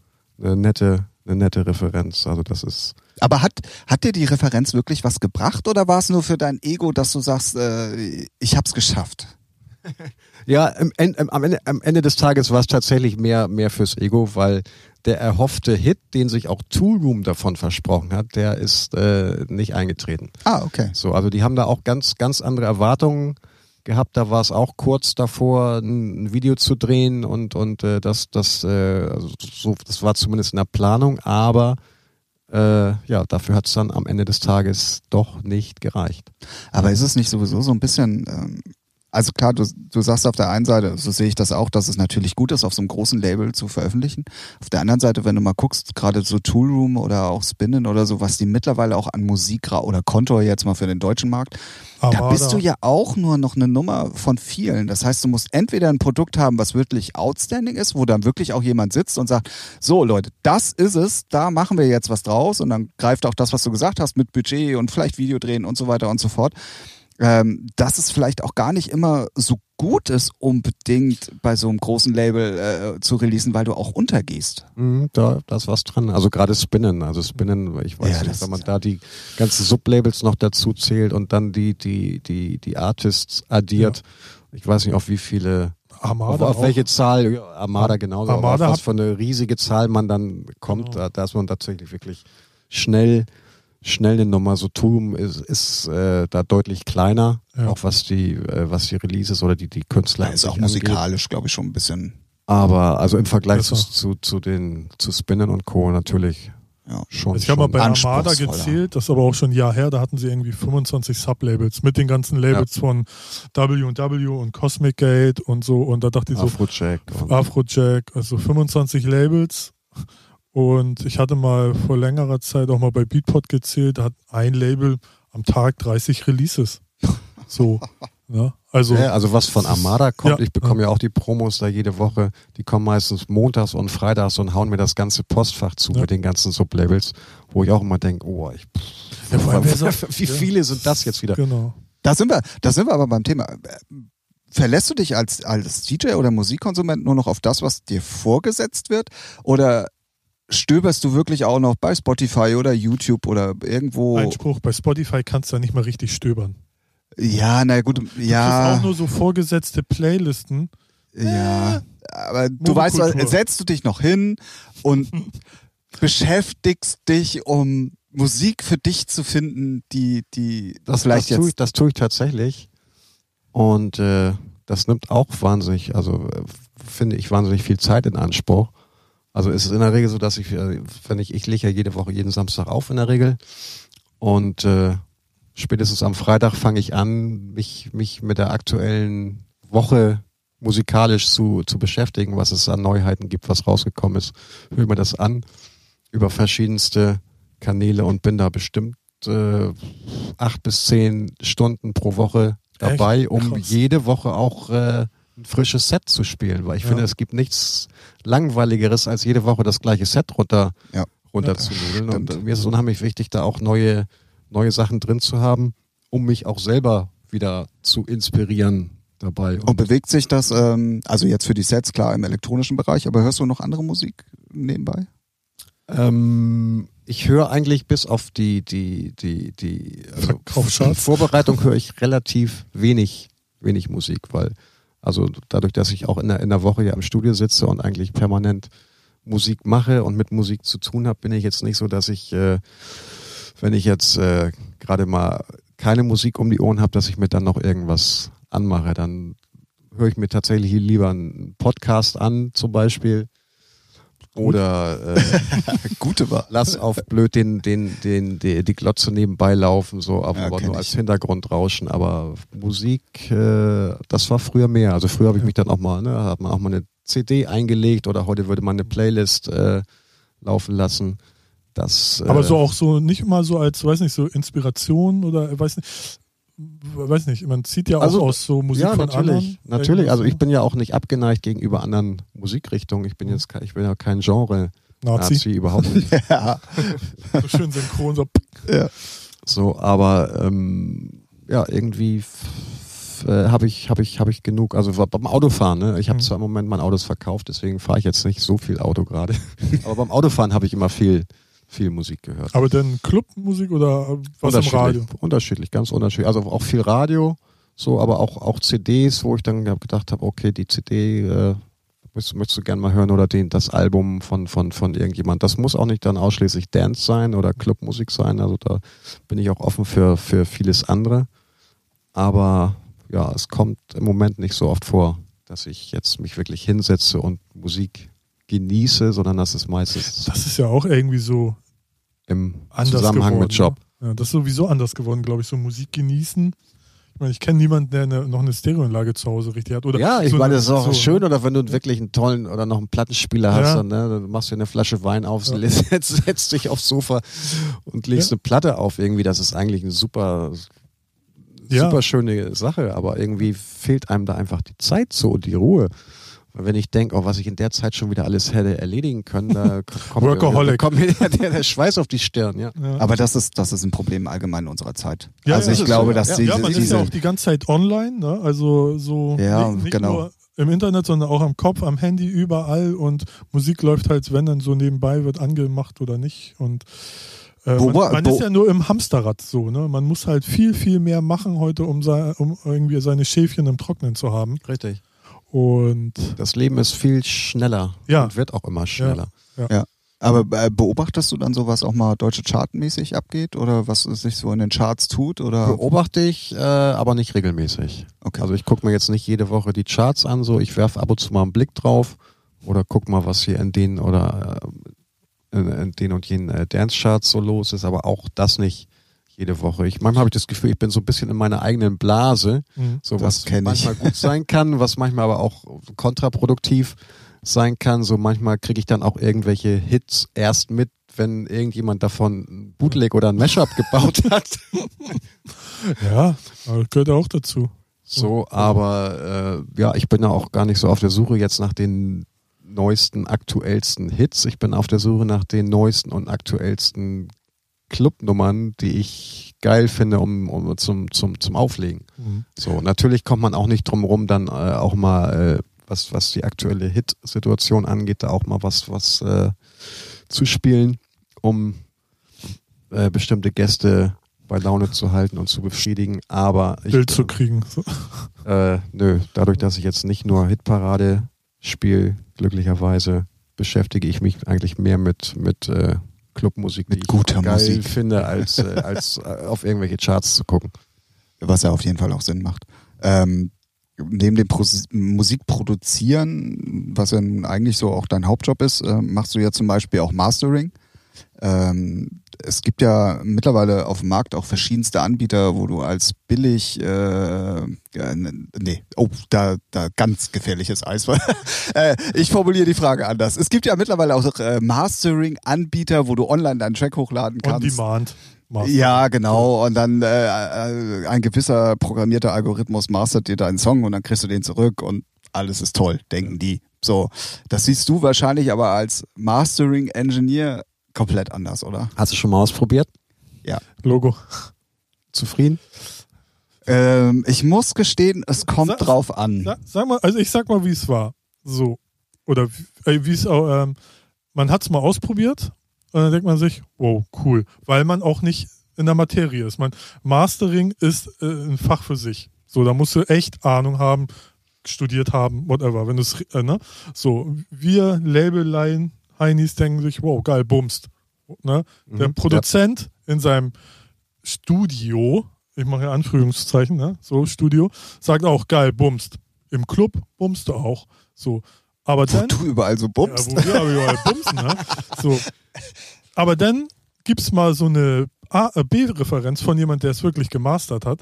eine nette, eine nette Referenz. Also das ist Aber hat, hat dir die Referenz wirklich was gebracht oder war es nur für dein Ego, dass du sagst, äh, ich hab's geschafft? Ja, im, im, am, Ende, am Ende des Tages war es tatsächlich mehr, mehr fürs Ego, weil der erhoffte Hit, den sich auch Tool Room davon versprochen hat, der ist äh, nicht eingetreten. Ah, okay. So, also die haben da auch ganz, ganz andere Erwartungen gehabt. Da war es auch kurz davor, ein Video zu drehen und und äh, das das äh, also so das war zumindest in der Planung, aber äh, ja, dafür hat es dann am Ende des Tages doch nicht gereicht. Aber ist es nicht sowieso so ein bisschen, ähm, also klar, du, du sagst auf der einen Seite, so sehe ich das auch, dass es natürlich gut ist, auf so einem großen Label zu veröffentlichen. Auf der anderen Seite, wenn du mal guckst, gerade so Toolroom oder auch Spinnen oder so, was die mittlerweile auch an Musik oder Kontor jetzt mal für den deutschen Markt, da Armada. bist du ja auch nur noch eine Nummer von vielen. Das heißt, du musst entweder ein Produkt haben, was wirklich outstanding ist, wo dann wirklich auch jemand sitzt und sagt, so Leute, das ist es, da machen wir jetzt was draus und dann greift auch das, was du gesagt hast, mit Budget und vielleicht Video drehen und so weiter und so fort. Ähm, dass es vielleicht auch gar nicht immer so gut ist, unbedingt bei so einem großen Label äh, zu releasen, weil du auch untergehst. Mhm, da, da ist was dran. Also gerade Spinnen. Also Spinnen, ich weiß Ja, nicht, wenn man da die ganzen Sublabels noch dazu zählt und dann die, die, die, die Artists addiert. Ich weiß nicht, auf wie viele, Armada auf, auf auch. welche Zahl, ja, Armada genauso, Armada auf was für eine riesige Zahl man dann kommt, Genau. da, da ist man tatsächlich wirklich schnell, schnell eine Nummer. So Tum ist, ist äh, da deutlich kleiner, Ja. auch was die, äh, was die Releases oder die, die Künstler an ist auch musikalisch, glaube ich, schon ein bisschen. Aber also im Vergleich zu, zu, zu den zu Spinnen und Co. natürlich Ja. schon. Ich habe mal bei Armada gezählt, das ist aber auch schon ein Jahr her, da hatten sie irgendwie 25 Sublabels mit den ganzen Labels von W&W und Cosmic Gate und so und da dachte ich so, Afrojack. Afrojack, also 25 Labels. Und ich hatte mal vor längerer Zeit auch mal bei Beatport gezählt, hat ein Label am Tag 30 Releases. So. Ne? Also, ja, also was von Armada kommt, Ja. ich bekomme ja auch die Promos da jede Woche, die kommen meistens montags und freitags und hauen mir das ganze Postfach zu Ja. mit den ganzen Sublabels, wo ich auch immer denke, oh, ich, Ja, sagt- wie ja. viele sind das jetzt wieder? genau. Da sind wir, da sind wir aber beim Thema. Verlässt du dich als, als DJ oder Musikkonsument nur noch auf das, was dir vorgesetzt wird? Oder stöberst du wirklich auch noch bei Spotify oder YouTube oder irgendwo? Einspruch, bei Spotify kannst du ja nicht mal richtig stöbern. Ja, na gut, Du kriegst ja, auch nur so vorgesetzte Playlisten. ja. Aber du weißt, setzt du dich noch hin und beschäftigst dich, um Musik für dich zu finden, die, die Das, vielleicht das, tue ich, jetzt. das tue ich tatsächlich. Und äh, das nimmt auch wahnsinnig, also äh, finde ich wahnsinnig viel Zeit in Anspruch. Also ist es in der Regel so, dass ich, äh, wenn ich, ich lege ja jede Woche, jeden Samstag auf in der Regel. Und äh, spätestens am Freitag fange ich an, mich, mich mit der aktuellen Woche musikalisch zu, zu beschäftigen, was es an Neuheiten gibt, was rausgekommen ist. Höre mir das an über verschiedenste Kanäle und bin da bestimmt äh, acht bis zehn Stunden pro Woche dabei, Echt? um Krass. jede Woche auch äh, ein frisches Set zu spielen, weil ich Ja. finde, es gibt nichts langweiligeres, als jede Woche das gleiche Set runter, Ja. runterzunudeln. stimmt. und mir ist es unheimlich wichtig, da auch neue, neue Sachen drin zu haben, um mich auch selber wieder zu inspirieren dabei. Und bewegt sich das, ähm, also jetzt für die Sets klar im elektronischen Bereich, aber hörst du noch andere Musik nebenbei? Ähm, ich höre eigentlich bis auf die, die, die, die also. Vorbereitung höre ich relativ wenig, wenig Musik, weil also dadurch, dass ich auch in der, in der Woche ja im Studio sitze und eigentlich permanent Musik mache und mit Musik zu tun habe, bin ich jetzt nicht so, dass ich, äh, wenn ich jetzt äh, gerade mal keine Musik um die Ohren habe, dass ich mir dann noch irgendwas anmache. Dann höre ich mir tatsächlich lieber einen Podcast an, zum Beispiel. Oder äh, Gute war. lass auf blöd den, den, den, die, die Glotze nebenbei laufen, so aber, Ja, aber nur ich. als Hintergrundrauschen. Aber Musik, äh, das war früher mehr. Also früher habe ich mich dann auch mal, ne, hat man auch mal eine CD eingelegt oder heute würde man eine Playlist äh, laufen lassen. Das, äh, Aber so auch so nicht immer so als, weiß nicht, so Inspiration oder äh, weiß nicht, weiß nicht, man zieht ja auch Also, aus so Musik ja, von natürlich, anderen. natürlich. Also ich Irgendwas bin ja auch nicht abgeneigt gegenüber anderen Musikrichtungen. Ich bin jetzt, ke- ich bin ja kein Genre. Nazi, Nazi überhaupt nicht. Ja. so schön synchron, so So, aber ähm, ja, irgendwie äh, habe ich, hab ich, hab ich genug. Also beim Autofahren, ne? ich habe Mhm. zwar im Moment mein Autos verkauft, deswegen fahre ich jetzt nicht so viel Auto gerade. aber beim Autofahren habe ich immer viel, viel Musik gehört. Aber dann Clubmusik oder was im Radio? Unterschiedlich, ganz unterschiedlich. Also auch viel Radio, so, aber auch, auch CDs, wo ich dann gedacht habe, okay, die CD äh, möchtest, möchtest du gerne mal hören oder den, das Album von, von, von irgendjemand. Das muss auch nicht dann ausschließlich Dance sein oder Clubmusik sein. Also da bin ich auch offen für, für vieles andere. Aber ja, es kommt im Moment nicht so oft vor, dass ich jetzt mich wirklich hinsetze und Musik genieße, sondern das ist meistens Das ist ja auch irgendwie so im anders Zusammenhang geworden, mit Job. Ne? Ja, das ist sowieso anders geworden, glaube ich, so Musik genießen. Ich meine, ich kenne niemanden, der eine, noch eine Stereoanlage zu Hause richtig hat. Oder Ja, ich so meine, eine- das ist auch so, schön, oder wenn du wirklich einen tollen oder noch einen Plattenspieler hast, Ja. dann, ne, dann machst du eine Flasche Wein auf, Ja. setzt, setzt dich aufs Sofa und legst Ja. eine Platte auf irgendwie. Das ist eigentlich eine super, super schöne Sache, aber irgendwie fehlt einem da einfach die Zeit so und die Ruhe. Wenn ich denke, oh, was ich in der Zeit schon wieder alles hätte erledigen können, da kommt, mir- Workaholic. kommt mir der, der Schweiß auf die Stirn, ja. Ja. Aber das ist, das ist ein Problem allgemein in unserer Zeit. Ja, also ja, ich das ist glaube, so, dass ja. diese, ja, man ist diese ja auch die ganze Zeit online, ne? also so Ja, nicht, nicht genau. nur im Internet, sondern auch am Kopf, am Handy, überall und Musik läuft halt, wenn dann so nebenbei wird angemacht oder nicht und äh, man, man ist ja nur im Hamsterrad so, ne? Man muss halt viel, viel mehr machen heute, um, um irgendwie seine Schäfchen im Trocknen zu haben. Richtig. Und Das Leben ist viel schneller Ja. und wird auch immer schneller. Aber äh, beobachtest du dann sowas auch mal deutsche Chartmäßig abgeht oder was es sich so in den Charts tut oder? Beobachte ich, äh, aber nicht regelmäßig. Okay. Also ich gucke mir jetzt nicht jede Woche die Charts an, so ich werfe ab und zu mal einen Blick drauf oder guck mal, was hier in den oder äh, in, in den und jenen äh, Dance-Charts so los ist, aber auch das nicht jede Woche. Ich manchmal habe ich das Gefühl, ich bin so ein bisschen in meiner eigenen Blase, mh. so was kenn ich. manchmal gut sein kann, was manchmal aber auch kontraproduktiv sein kann. So manchmal kriege ich dann auch irgendwelche Hits erst mit, wenn irgendjemand davon ein Bootleg oder ein Mashup gebaut hat. ja, aber das gehört ja auch dazu. So, aber äh, ja, ich bin ja auch gar nicht so auf der Suche jetzt nach den neuesten, aktuellsten Hits. Ich bin auf der Suche nach den neuesten und aktuellsten Clubnummern, die ich geil finde, um, um zum, zum, zum Auflegen. Mhm. So, natürlich kommt man auch nicht drum rum, dann äh, auch mal, äh, was, was die aktuelle Hit-Situation angeht, da auch mal was, was äh, zu spielen, um äh, bestimmte Gäste bei Laune zu halten und zu befriedigen. Aber ich, Bild zu kriegen. Äh, nö, dadurch, dass ich jetzt nicht nur Hitparade spiele, glücklicherweise beschäftige ich mich eigentlich mehr mit, mit äh, Clubmusik, Mit die guter ich geil Musik. finde, als, äh, als äh, auf irgendwelche Charts zu gucken. was ja auf jeden Fall auch Sinn macht. Ähm, neben dem Pro Musik produzieren, was ja nun eigentlich so auch dein Hauptjob ist, äh, machst du ja zum Beispiel auch Mastering. Ähm, es gibt ja mittlerweile auf dem Markt auch verschiedenste Anbieter, wo du als billig, äh, nee, oh, da, da ganz gefährliches Eis. äh, ich formuliere die Frage anders. Es gibt ja mittlerweile auch äh, Mastering-Anbieter, wo du online deinen Track hochladen On kannst. Demand. Master. Ja, genau. Und dann äh, äh, ein gewisser programmierter Algorithmus mastert dir deinen Song und dann kriegst du den zurück und alles ist toll, denken die. So, das siehst du wahrscheinlich aber als Mastering-Engineer komplett anders, oder? Hast du schon mal ausprobiert? Logo. Zufrieden? Ähm, ich muss gestehen, es kommt Sag- drauf an. Sa- Sag mal, also ich sag mal, wie es war. So. Oder wie äh, wie es auch, ähm, man hat es mal ausprobiert und dann denkt man sich, wow, cool. Weil man auch nicht in der Materie ist. Man, Mastering ist äh, ein Fach für sich. So, da musst du echt Ahnung haben, studiert haben, whatever. Wenn es, äh, ne? So, wir Labellein Heinis denken sich, wow, geil, bumst. Ne? Der Mhm. Produzent in seinem Studio, ich mache ja Anführungszeichen, ne? so Studio, sagt auch geil, bumst. Im Club bumst du auch. So. Aber Wo dann. du überall so bummst. Ja, wo wir aber überall bumsen, ne? So. Aber dann gibt's mal so eine A- äh, B-Referenz von jemand, der es wirklich gemastert hat.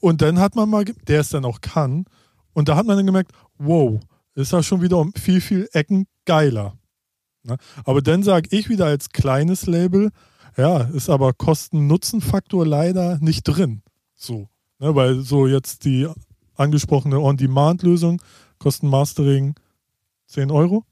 Und dann hat man mal, der es dann auch kann. Und da hat man dann gemerkt, wow, ist das schon wieder um viel, viel Ecken geiler. Ne? Aber dann sage ich wieder als kleines Label, ja, ist aber Kosten-Nutzen-Faktor leider nicht drin. So. Ne? Weil so jetzt die angesprochene On-Demand-Lösung, Kosten-Mastering 10 Euro.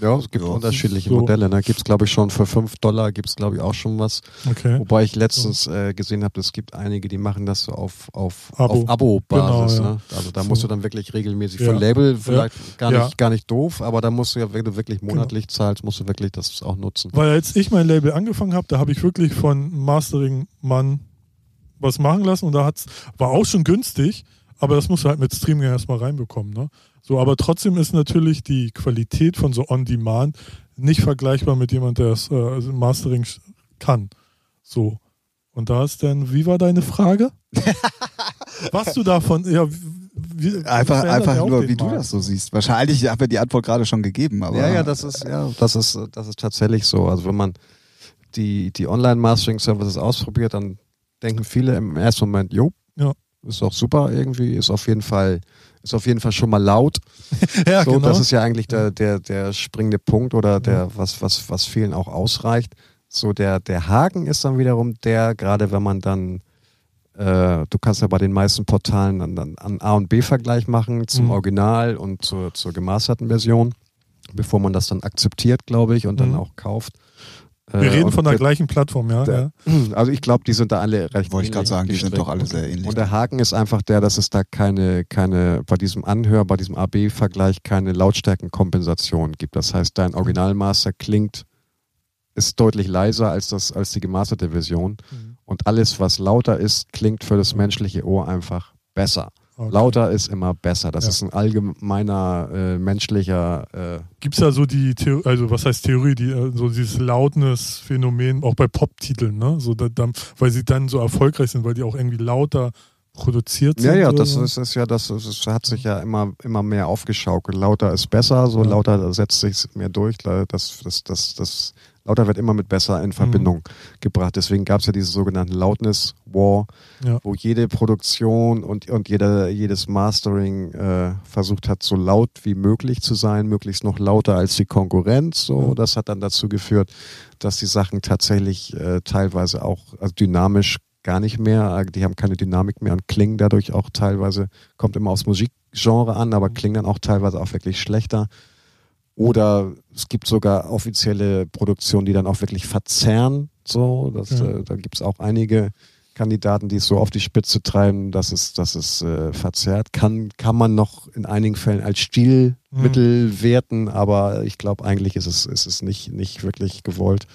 Ja, es gibt Ja. unterschiedliche So. Modelle. Da gibt es, glaube ich, schon für 5 Dollar gibt es, glaube ich, auch schon was. Okay. Wobei ich letztens äh, gesehen habe, es gibt einige, die machen das so auf, auf, Abo. auf Abo-Basis. Genau, ja. ne? Also da So. musst du dann wirklich regelmäßig. Ja. Für ein Label vielleicht gar, Ja. nicht, gar nicht doof, aber da musst du ja, wenn du wirklich monatlich zahlst, musst du wirklich das auch nutzen. Weil als ich mein Label angefangen habe, da habe ich wirklich von Mastering-Mann was machen lassen und da hat's, war auch schon günstig, aber das musst du halt mit Streaming erstmal reinbekommen. Ne? So, aber trotzdem ist natürlich die Qualität von so On-Demand nicht vergleichbar mit jemand, der das äh, also Mastering kann. So. Und da ist dann, wie war deine Frage? Was du davon, ja, wie, Einfach, einfach nur, wie du Markt. das so siehst. Wahrscheinlich habe ich die Antwort gerade schon gegeben, aber. ja, ja, das ist, ja, das ist, das ist tatsächlich so. Also wenn man die, die Online-Mastering-Services ausprobiert, dann denken viele im ersten Moment, jo, Ja. ist doch super irgendwie, ist auf jeden Fall, ist auf jeden Fall schon mal laut. Ja, so, genau. das ist ja eigentlich der, der, der springende Punkt oder der, was, was, was vielen auch ausreicht. So, der, der Haken ist dann wiederum der, gerade wenn man dann, äh, du kannst ja bei den meisten Portalen dann, dann einen A- und B-Vergleich machen zum Mhm. Original und zur, zur gemasterten Version, bevor man das dann akzeptiert, glaube ich, und dann Mhm. auch kauft. Wir Äh, reden von der der- gleichen Plattform, ja. der- ja. Also ich glaube, die sind da alle recht Wollte ich gerade sagen, die sind doch alle sehr ähnlich. Und der Haken ist einfach der, dass es da keine, keine, bei diesem Anhör, bei diesem AB-Vergleich keine Lautstärkenkompensation gibt. Das heißt, dein Originalmaster klingt, ist deutlich leiser als das, als die gemasterte Version. Mhm. Und alles, was lauter ist, klingt für das menschliche Ohr einfach besser. Okay. Lauter ist immer besser. Das Ja. ist ein allgemeiner äh, menschlicher äh, Gibt es ja so die Theorie, also was heißt Theorie, die, äh, so dieses Loudness-Phänomen, auch bei Pop-Titeln, ne? So, da, dann, weil sie dann so erfolgreich sind, weil die auch irgendwie lauter produziert Ja, sind. ja, oder das ist, ist ja, das ist, hat sich ja immer, immer mehr aufgeschaukelt. Lauter ist besser, so Ja. lauter setzt sich mehr durch. Das, das, das, das, lauter wird immer mit besser in Verbindung gebracht. Deswegen gab es ja diese sogenannten Loudness War, Ja. wo jede Produktion und, und jeder, jedes Mastering äh, versucht hat, so laut wie möglich zu sein, möglichst noch lauter als die Konkurrenz. So, Ja. das hat dann dazu geführt, dass die Sachen tatsächlich äh, teilweise auch also dynamisch gar nicht mehr, äh, die haben keine Dynamik mehr und klingen dadurch auch teilweise, kommt immer aufs Musikgenre an, aber klingen dann auch teilweise auch wirklich schlechter. Oder es gibt sogar offizielle Produktionen, die dann auch wirklich verzerren. So, das, Ja. äh, da gibt es auch einige Kandidaten, die es so auf die Spitze treiben, dass es, dass es äh, verzerrt. Kann, kann man noch in einigen Fällen als Stilmittel werten, aber ich glaube, eigentlich ist es, ist es nicht, nicht wirklich gewollt.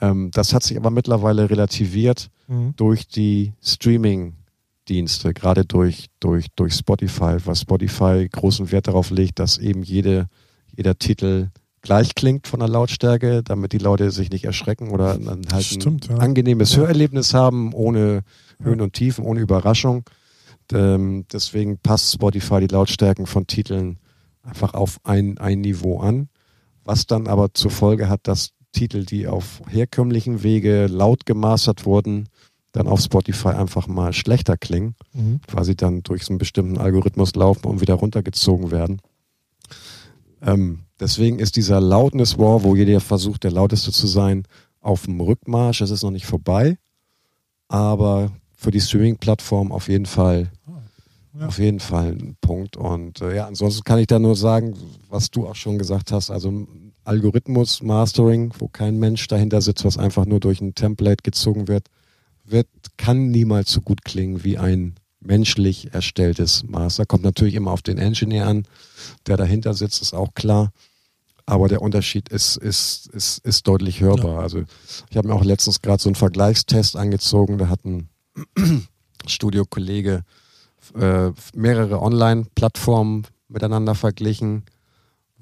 Ähm, das hat sich aber mittlerweile relativiert Mhm. durch die Streaming-Dienste, gerade durch, durch, durch Spotify, weil Spotify großen Wert darauf legt, dass eben jede, jeder Titel gleich klingt von der Lautstärke, damit die Leute sich nicht erschrecken oder dann halt Stimmt, ein ja. angenehmes. Hörerlebnis haben, ohne Höhen und Tiefen, ohne Überraschung. Ähm, deswegen passt Spotify die Lautstärken von Titeln einfach auf ein, ein Niveau an, was dann aber zur Folge hat, dass Titel, die auf herkömmlichen Wege laut gemastert wurden, dann auf Spotify einfach mal schlechter klingen, Mhm. quasi dann durch so einen bestimmten Algorithmus laufen und wieder runtergezogen werden. Ähm, deswegen ist dieser Loudness War, wo jeder versucht, der lauteste zu sein, auf dem Rückmarsch. Es ist noch nicht vorbei, aber für die Streaming-Plattform auf jeden Fall, Ja. auf jeden Fall ein Punkt. Und äh, ja, ansonsten kann ich da nur sagen, was du auch schon gesagt hast. Also Algorithmus-Mastering, wo kein Mensch dahinter sitzt, was einfach nur durch ein Template gezogen wird, wird, kann niemals so gut klingen wie ein menschlich erstelltes Master. Kommt natürlich immer auf den Engineer an, der dahinter sitzt, ist auch klar. Aber der Unterschied ist, ist, ist, ist deutlich hörbar. Ja. Also ich habe mir auch letztens gerade so einen Vergleichstest angezogen. Da hat ein Studiokollege äh, mehrere Online-Plattformen miteinander verglichen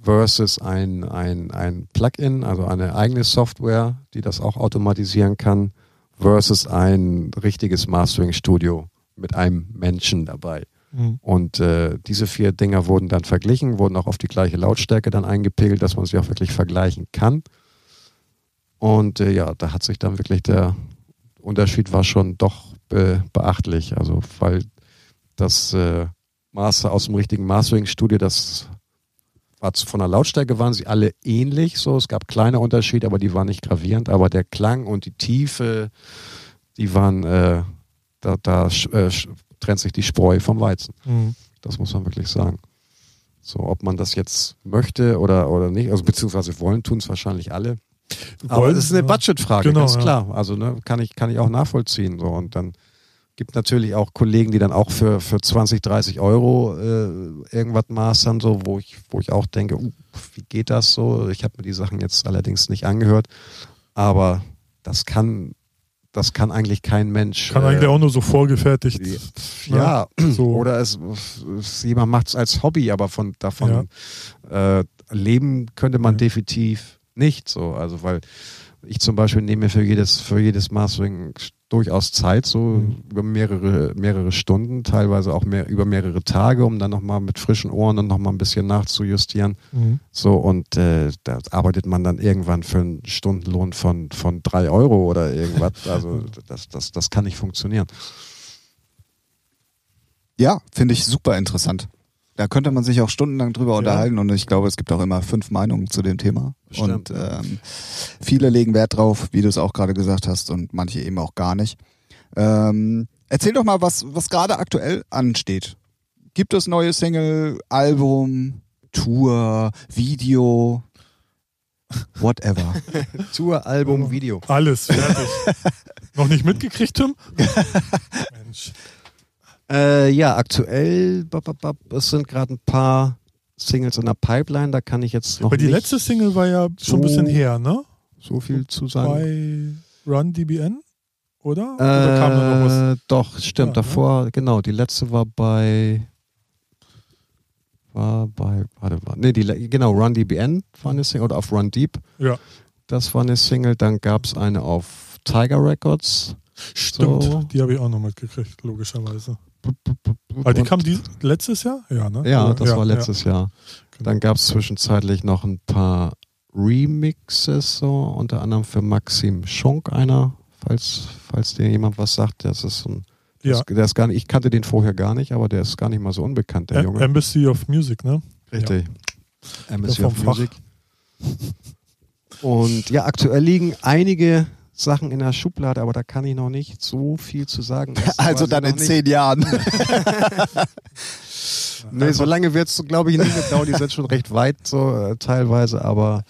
versus ein, ein, ein Plugin, also eine eigene Software, die das auch automatisieren kann, versus ein richtiges Mastering-Studio mit einem Menschen dabei. Mhm. Und äh, diese vier Dinger wurden dann verglichen, wurden auch auf die gleiche Lautstärke dann eingepegelt, dass man sie auch wirklich vergleichen kann. Und äh, ja, da hat sich dann wirklich der Unterschied war schon doch be beachtlich. Also weil das äh, Master aus dem richtigen Mastering-Studio, das war von der Lautstärke waren sie alle ähnlich. So, es gab kleine Unterschiede, aber die waren nicht gravierend. Aber der Klang und die Tiefe, die waren, äh, da, da äh, trennt sich die Spreu vom Weizen. Mhm. Das muss man wirklich sagen. So, ob man das jetzt möchte oder, oder nicht, also beziehungsweise wollen, tun es wahrscheinlich alle. Aber es ist eine Budgetfrage, genau, ganz klar. Ja. Also ne, kann ich kann ich auch nachvollziehen. So und dann gibt natürlich auch Kollegen, die dann auch für, für 20, 30 Euro äh, irgendwas mastern, so, wo ich, wo ich auch denke, uh, wie geht das so? Ich habe mir die Sachen jetzt allerdings nicht angehört, aber das kann, das kann eigentlich kein Mensch. Kann äh, eigentlich auch nur so vorgefertigt. Ja, ne? so. oder es, es jemand macht es als Hobby, aber von davon ja. äh, leben könnte man ja. definitiv nicht so. Also weil ich zum Beispiel nehme für jedes, für jedes Mastering durchaus Zeit, so mhm. über mehrere, mehrere Stunden, teilweise auch mehr, über mehrere Tage, um dann nochmal mit frischen Ohren dann nochmal ein bisschen nachzujustieren. Mhm. So, und äh, da arbeitet man dann irgendwann für einen Stundenlohn von, von drei Euro oder irgendwas. Also das, das, das kann nicht funktionieren. Ja, finde ich super interessant. Da könnte man sich auch stundenlang drüber ja. unterhalten und ich glaube, es gibt auch immer fünf Meinungen zu dem Thema. Stimmt. Und ähm, viele legen Wert drauf, wie du es auch gerade gesagt hast, und manche eben auch gar nicht. Ähm, erzähl doch mal, was, was gerade aktuell ansteht. Gibt es neue Single, Album, Tour, Video? Whatever. Tour, Album, Video. Alles fertig. Noch nicht mitgekriegt, Tim? Mensch. Äh, ja, aktuell, es sind gerade ein paar Singles in der Pipeline, da kann ich jetzt noch. Aber die letzte Single war ja schon so, ein bisschen her, ne? So viel zu sagen. Bei Run DBN, oder? Äh, oder kam da noch was? Doch, stimmt, ja, ne? davor, ne? genau, die letzte war bei. War bei, warte, war, nee, die, genau, Run DBN war eine Single, oder auf Run Deep. Ja. Das war eine Single, dann gab es eine auf Tiger Records. Stimmt, so. die habe ich auch noch mitgekriegt, logischerweise. Aber die kam die, letztes Jahr? Ja, ne? Ja, das ja, war letztes ja. Jahr. Genau. Dann gab es zwischenzeitlich noch ein paar Remixes, so unter anderem für Maxim Schunk einer, falls, falls dir jemand was sagt. Das ist ein, ja. der ist gar nicht, ich kannte den vorher gar nicht, aber der ist gar nicht mal so unbekannt, der A Junge. Embassy of Music, ne? Richtig. Embassy of Music. Und ja, aktuell liegen einige Sachen in der Schublade, aber da kann ich noch nicht so viel zu sagen. also dann in zehn Jahren. nee, so lange wird es, glaube ich, nicht mehr dauern. Die sind schon recht weit so äh, teilweise, aber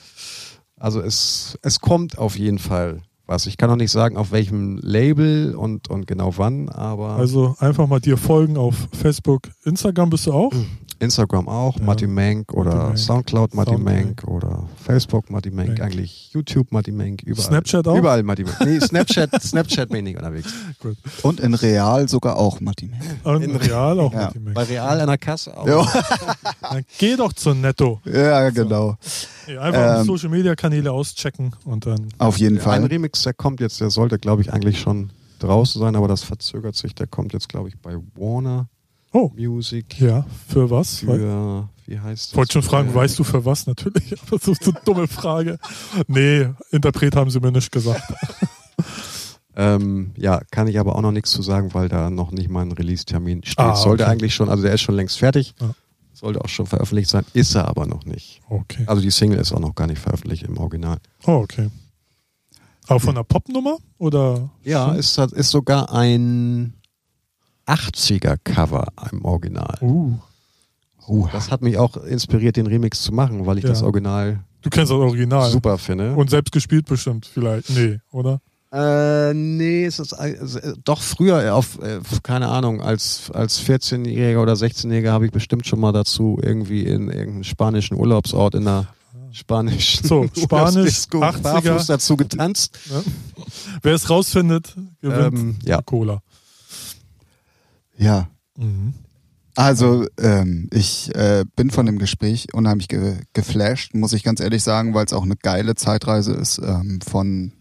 also es, es kommt auf jeden Fall was. Ich kann noch nicht sagen, auf welchem Label und, und genau wann, aber. Also einfach mal dir folgen auf Facebook, Instagram bist du auch? Instagram auch, ja. Matti Mank oder Mank. Soundcloud Matti Mank oder Facebook Matti Mank, eigentlich YouTube Matti Mank, überall. Snapchat auch? Überall Matti Mank. Nee, Snapchat, Snapchat bin ich unterwegs. Gut. Und in Real sogar auch Matti Mank. In Real auch ja. Matti Mank. Bei Real an der Kasse auch. Ja. Dann geh doch zur Netto. Ja, genau. So. Einfach ähm, Social Media Kanäle auschecken und dann. Auf jeden Fall. Ein Remix, der kommt jetzt, der sollte, glaube ich, eigentlich schon draußen sein, aber das verzögert sich. Der kommt jetzt, glaube ich, bei Warner oh. Music. Ja, für was? Für, wie heißt das? Wollte schon fragen, weißt du für was? Natürlich, aber so eine dumme Frage. Nee, Interpret haben sie mir nicht gesagt. ähm, ja, kann ich aber auch noch nichts zu sagen, weil da noch nicht mal ein Release-Termin steht. Ah, Sollte eigentlich schon, also der ist schon längst fertig. Ja. Sollte auch schon veröffentlicht sein, ist er aber noch nicht. Okay. Also die Single ist auch noch gar nicht veröffentlicht im Original. Oh, okay. Aber von einer Popnummer oder? Ja, ist, ist sogar ein 80er-Cover im Original. Uh. Uh. Das hat mich auch inspiriert, den Remix zu machen, weil ich ja. das Original Du kennst das Original. super finde. Und selbst gespielt bestimmt vielleicht. Nee, oder? Äh, nee, es ist äh, doch früher auf, äh, keine Ahnung, als, als 14-Jähriger oder 16-Jähriger habe ich bestimmt schon mal dazu irgendwie in irgendeinem spanischen Urlaubsort in einer spanischen So, Spanisch, Urlaubsdisco 80er. barfuß dazu getanzt. Ja. Wer es rausfindet, gewinnt Ähm, ja. Cola. Ja. Mhm. Also ähm, ich äh, bin von dem Gespräch unheimlich ge geflasht, muss ich ganz ehrlich sagen, weil es auch eine geile Zeitreise ist ähm, von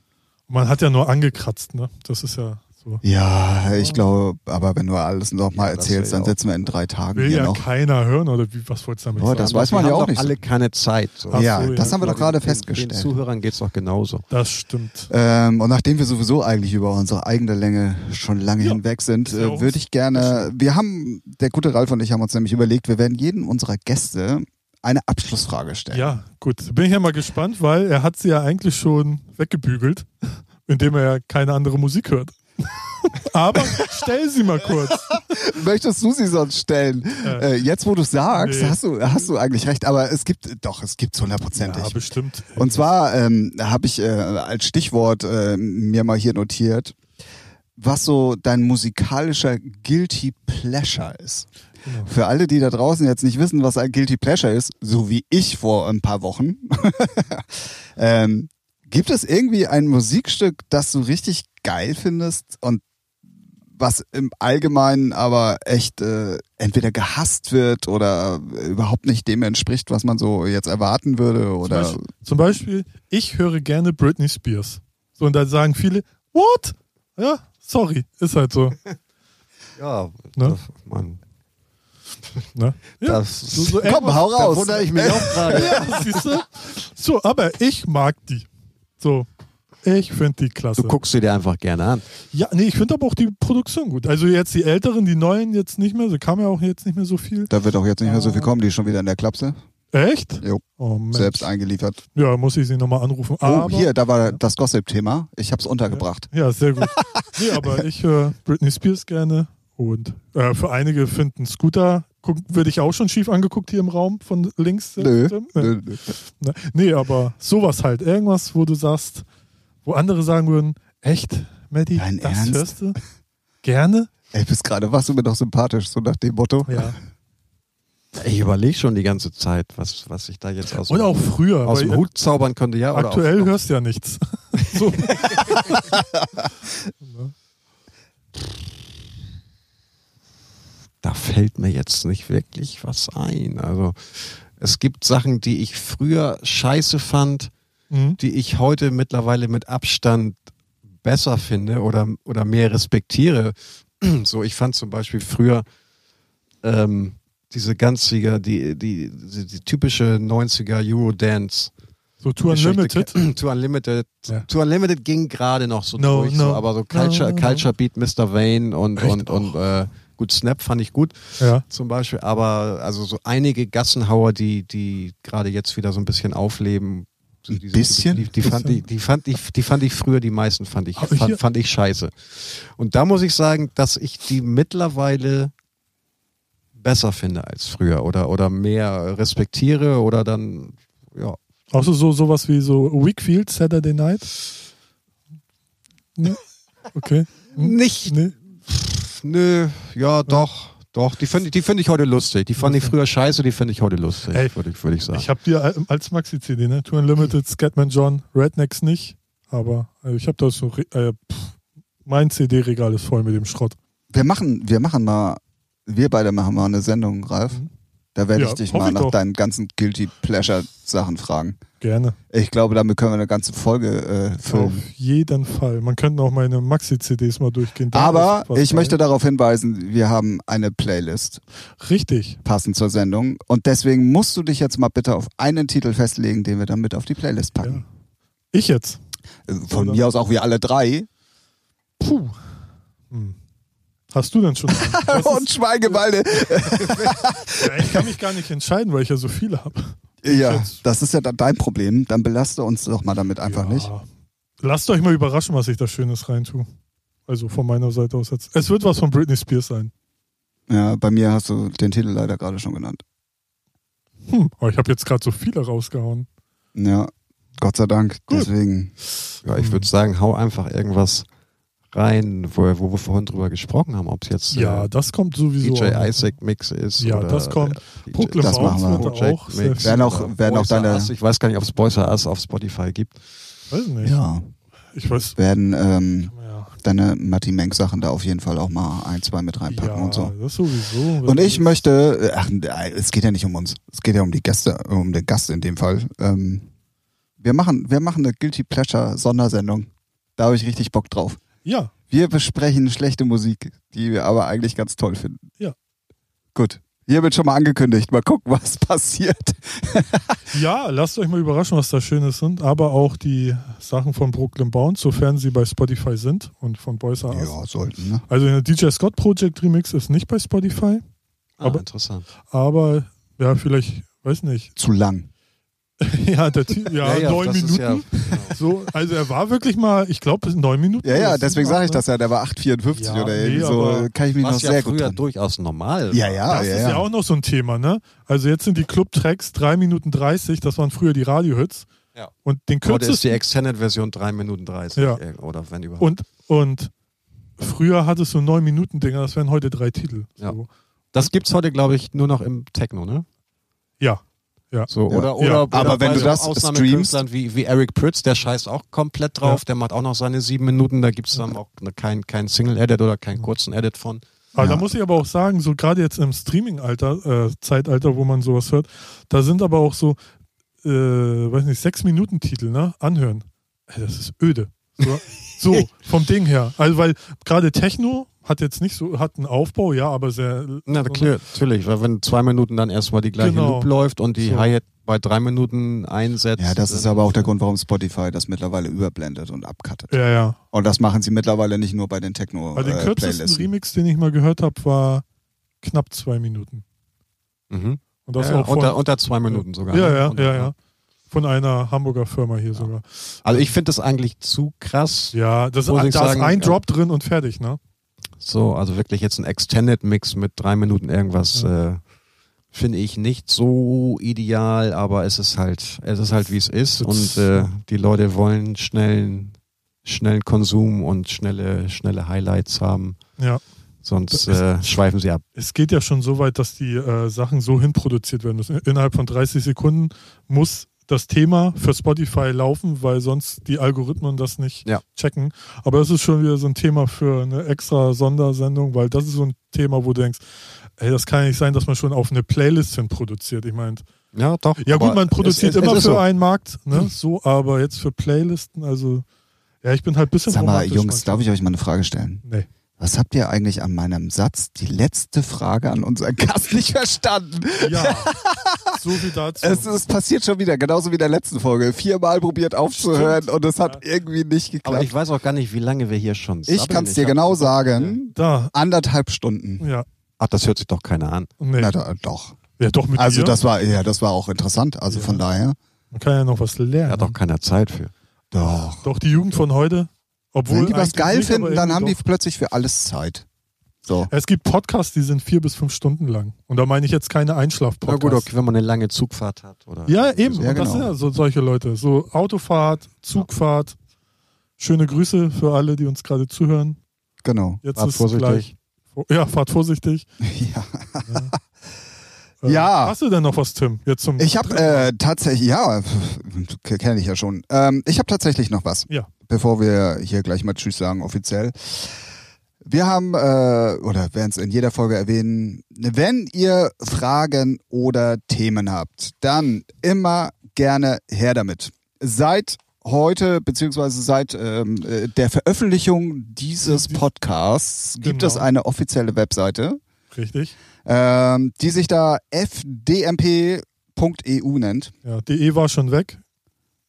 Man hat ja nur angekratzt, ne? Das ist ja so. ja, ich glaube, aber wenn du alles noch mal Ja, erzählst, dann sitzen wir in drei Tagen Will hier ja noch. keiner hören, oder wie, was wolltest du damit Oh, sagen? das weiß man Wir ja haben auch nicht so. alle keine Zeit. So. Ja, so, ja. das haben wir doch gerade den- Den festgestellt. Zuhörern geht's doch genauso. Das stimmt. Ähm, und nachdem wir sowieso eigentlich über unsere eigene Länge schon lange Ja, hinweg sind, äh, würde ich gerne, wir haben, der gute Ralf und ich haben uns nämlich überlegt, wir werden jedem unserer Gäste eine Abschlussfrage stellen. Ja, gut. Bin ich ja mal gespannt, weil er hat sie ja eigentlich schon weggebügelt, indem er ja keine andere Musik hört. Aber stell sie mal kurz. Möchtest du sie sonst stellen? Äh, jetzt, wo du sagst, Nee. hast du, hast du eigentlich recht, aber es gibt, doch, es gibt's hundertprozentig. Ja, bestimmt. Und zwar ähm, habe ich äh, als Stichwort äh, mir mal hier notiert, was so dein musikalischer Guilty Pleasure ist. Genau. Für alle, die da draußen jetzt nicht wissen, was ein Guilty Pleasure ist, so wie ich vor ein paar Wochen, ähm, gibt es irgendwie ein Musikstück, das du richtig geil findest und was im Allgemeinen aber echt äh, entweder gehasst wird oder überhaupt nicht dem entspricht, was man so jetzt erwarten würde oder Beispiel- Zum Beispiel, ich höre gerne Britney Spears. So, und da sagen viele, what? Ja, sorry, ist halt so. Ja, Ne? das, Mann. Ne? Ja, Das, so, so Komm, hau da raus. wundere ich mich auch gerade. Ja, siehst du? So, aber ich mag die. So, ich finde die klasse. Du guckst sie dir einfach gerne an. Ja, nee, ich finde aber auch die Produktion gut. Also jetzt die älteren, die neuen jetzt nicht mehr, so kam ja auch jetzt nicht mehr so viel. Da wird auch jetzt nicht mehr so viel kommen, die ist schon wieder in der Klapse. Echt? Jo. Oh. Selbst eingeliefert. Ja, muss ich sie nochmal anrufen. Oh, aber, hier, da war das Gossip-Thema. Ich hab's untergebracht. Ja, sehr gut. nee, aber ich höre Britney Spears gerne und äh, für einige finden Scooter, würde ich auch schon schief angeguckt hier im Raum von links. Nö. Nee. Nö, nö. Ne? Nee, aber sowas halt. Irgendwas, wo du sagst, wo andere sagen würden, echt, Maddie, Dein das Ernst? hörst du? Gerne? Ey, bis gerade warst du mir doch sympathisch, so nach dem Motto. Ja. Ich überlege schon die ganze Zeit, was, was ich da jetzt aus, Und auch früher. aus dem Hut zaubern könnte. Ja, oder aktuell auf, hörst du ja nichts. so. da fällt mir jetzt nicht wirklich was ein. Also es gibt Sachen, die ich früher scheiße fand, Mhm. die ich heute mittlerweile mit Abstand besser finde oder, oder mehr respektiere. So, ich fand zum Beispiel früher ähm, diese ganzige, die, die, die, die typische 90er Eurodance. So Tour Unlimited. Tour Unlimited. Ja. Tour Unlimited ging gerade noch so No, durch, no. so, aber so Culture, No. Culture Beat Mr. Vane und, Echt? und, und äh, gut, Snap fand ich gut Ja. zum Beispiel, aber also so einige Gassenhauer, die, die gerade jetzt wieder so ein bisschen aufleben. So Ein bisschen? Die, die, fand ich, die, fand ich, die fand ich früher, die meisten fand ich, fand, fand ich scheiße. Und da muss ich sagen, dass ich die mittlerweile besser finde als früher oder, oder mehr respektiere oder dann, ja. Außer so sowas wie so Weekfield, Saturday Night. Ne? Okay. Hm? Nicht, Nee. Nö, ja, doch. Doch, die finde die find ich heute lustig. Die fand ich früher scheiße, die finde ich heute lustig, Ey, würde ich, würd ich sagen. Ich habe die al- als Maxi-CD, ne? Tour Unlimited, Scatman John, Rednecks nicht. Aber also ich habe das so. Äh, pff, mein CD-Regal ist voll mit dem Schrott. Wir machen, wir machen mal, wir beide machen mal eine Sendung, Ralf. Mhm. Da werde Ja, ich dich mal ich nach doch. deinen ganzen Guilty Pleasure Sachen fragen. Gerne. Ich glaube, damit können wir eine ganze Folge äh, Auf füllen. jeden Fall. Man könnte auch meine Maxi-CDs mal durchgehen. Da Aber ich bei. möchte darauf hinweisen, wir haben eine Playlist Richtig. passend zur Sendung und deswegen musst du dich jetzt mal bitte auf einen Titel festlegen, den wir dann mit auf die Playlist Ja. packen. Ich jetzt. Äh, Von Oder? mir aus auch wir alle drei. Puh. Hm. Hast du denn schon einen? Und Schweigebalde. Ja, ich kann mich gar nicht entscheiden, weil ich ja so viele habe. Ja, das ist ja dann dein Problem. Dann belaste uns doch mal damit einfach ja. nicht. Lasst euch mal überraschen, was ich da Schönes reintue. Also von meiner Seite aus jetzt. Es wird was von Britney Spears sein. Ja, bei mir hast du den Titel leider gerade schon genannt. Hm, aber ich habe jetzt gerade so viele rausgehauen. Ja, Gott sei Dank. Gut. Deswegen. Ja, ich würde sagen, hau einfach irgendwas rein, wo, wo wir vorhin drüber gesprochen haben, ob es jetzt Ja, äh, das kommt sowieso. DJ. Isaac Mix ist. Ja, oder das kommt. der DJ Das machen wir. Project auch Mix. Werden auch- werden auch deine-. Ich weiß gar nicht, ob es Boys Are Us auf Spotify gibt. Weiß nicht. Ja. Ich weiß. Werden ähm, Ja, deine Matti Menk Sachen da auf jeden Fall auch mal ein, zwei mit reinpacken ja und so. das sowieso. Und ich möchte, ach, es geht ja nicht um uns, es geht ja um die Gäste, um den Gast in dem Fall. Ähm, wir machen, wir machen eine Guilty Pleasure Sondersendung. Da habe ich richtig Bock drauf. Ja, Wir besprechen schlechte Musik, die wir aber eigentlich ganz toll finden. Ja. Gut. Hier wird schon mal angekündigt. Mal gucken, was passiert. ja, lasst euch mal überraschen, was da Schönes sind. Aber auch die Sachen von Brooklyn Bounce, sofern sie bei Spotify sind und von Boys Are Us. Ja, sollten, ne? Also der DJ Scott Project Remix ist nicht bei Spotify, Ah, Aber- interessant. aber ja, vielleicht, weiß nicht. Zu lang. ja, der, Ti- ja, neun das Minuten. Ja, genau. So, also er war wirklich mal, ich glaube, neun Minuten. Ja, ja, deswegen sage ich das ja. Der war 8,54 Ja, oder nee, irgendwie so. Kann ich mich noch ja sehr gut früher dran. durchaus normal Ja, ja, Das ja. ist ja auch noch so ein Thema, ne? Also jetzt sind die Club-Tracks 3 Minuten 30, das waren früher die Radio-Hits. Ja. Und den Oder ist die kürzesten. Extended-Version 3 Minuten 30. Ja. irgend- Oder wenn überhaupt. Und, und früher hattest du 9 Minuten Dinger, das wären heute drei Titel. Ja. So. das gibt's heute, glaube ich, nur noch im Techno, ne? Ja. Ja. So, Ja. oder, oder, Ja. oder Aber wenn du so das Ausnahmekünstlern wie, wie Eric Pritz, der scheißt auch komplett drauf, Ja. der macht auch noch seine sieben Minuten, da gibt's dann auch ne- kein, kein Single-Edit oder keinen kurzen Edit von. Aber Ja. da muss ich aber auch sagen, so gerade jetzt im Streaming-Alter, äh, Zeitalter, wo man sowas hört, da sind aber auch so, äh, weiß nicht, 6 Minuten Titel, ne? Anhören. Ey, das ist öde. So, so vom Ding her. Also weil gerade Techno hat jetzt nicht so, hat einen Aufbau, ja, aber sehr. Na, klar, natürlich, weil wenn zwei Minuten dann erstmal die gleiche Genau. Loop läuft und die So. Hi-Hat bei drei Minuten einsetzt. Ja, das ist aber auch der Grund, warum Spotify das mittlerweile überblendet und abcuttet. Ja, ja. Und das machen sie mittlerweile nicht nur bei den Weil den Techno-Playlisten. kürzesten Remix, den ich mal gehört habe, war knapp zwei Minuten. Mhm. Und das ja, auch von, unter, unter zwei Minuten sogar. ja, ne? ja, Unter- ja, ja. Von einer Hamburger Firma hier sogar. Also ich finde das eigentlich zu krass. Ja, das, da sagen, ist ein ja. Drop drin und fertig, ne? So, also wirklich jetzt ein Extended Mix mit drei Minuten irgendwas, äh, finde ich nicht so ideal, aber es ist halt, es ist halt wie es ist und äh, die Leute wollen schnellen, schnellen Konsum und schnelle, schnelle Highlights haben. Ja. Sonst äh, schweifen sie ab. Es geht ja schon so weit, dass die äh, Sachen so hinproduziert werden müssen. Innerhalb von 30 Sekunden muss das Thema für Spotify laufen, weil sonst die Algorithmen das nicht Ja. checken. Aber das ist schon wieder so ein Thema für eine extra Sondersendung, weil das ist so ein Thema, wo du denkst, ey, das kann ja nicht sein, dass man schon auf eine Playlist hin produziert. Ich meine, Ja, doch. ja gut, man produziert es, es, immer es für so. einen Markt, ne? So, aber jetzt für Playlisten, also ja, ich bin halt ein bisschen Sag mal, Jungs, manchmal. darf ich euch mal eine Frage stellen? Nee. Was habt ihr eigentlich an meinem Satz, die letzte Frage an unseren Gast, nicht verstanden? Ja, so wie dazu. Es, es passiert schon wieder, genauso wie in der letzten Folge. Viermal probiert aufzuhören Stimmt. und es hat Ja. irgendwie nicht Aber geklappt. ich weiß auch gar nicht, wie lange wir hier schon Ich, sabbeln. kann es dir genau sagen. da, Anderthalb Stunden. ja. Ach, das hört sich doch keiner an. Nee. Na da, doch. ja, doch mit Also dir. das war, ja, das war auch interessant. Also Ja. von daher. Man kann ja noch was lernen. Er hat doch keiner Zeit für. Doch. Doch die Jugend von heute. Obwohl Wenn die was geil nicht, finden, dann haben die doch. plötzlich für alles Zeit. So. Es gibt Podcasts, die sind vier bis fünf Stunden lang. Und da meine ich jetzt keine Na Einschlaf-Podcasts. gut, okay, wenn man eine lange Zugfahrt hat. Oder Ja, eben. Ja, und das genau. sind ja so solche Leute. So Autofahrt, Zugfahrt. Schöne Grüße für alle, die uns gerade zuhören. Genau. Jetzt Fahrt ist vorsichtig. gleich. Ja, fahrt vorsichtig. Ja. Äh, Ja. Hast du denn noch was, Tim? Jetzt zum Ich habe äh, tatsächlich, ja, kenne ich ja schon. Ähm, ich habe tatsächlich noch was. Ja. Bevor wir hier gleich mal Tschüss sagen, offiziell. Wir haben, äh, oder werden es in jeder Folge erwähnen, wenn ihr Fragen oder Themen habt, dann immer gerne her damit. Seit heute, beziehungsweise seit ähm, äh, der Veröffentlichung dieses Podcasts gibt Genau. es eine offizielle Webseite, Richtig. ähm, die sich da fdmp.eu nennt. Ja, DE war schon weg.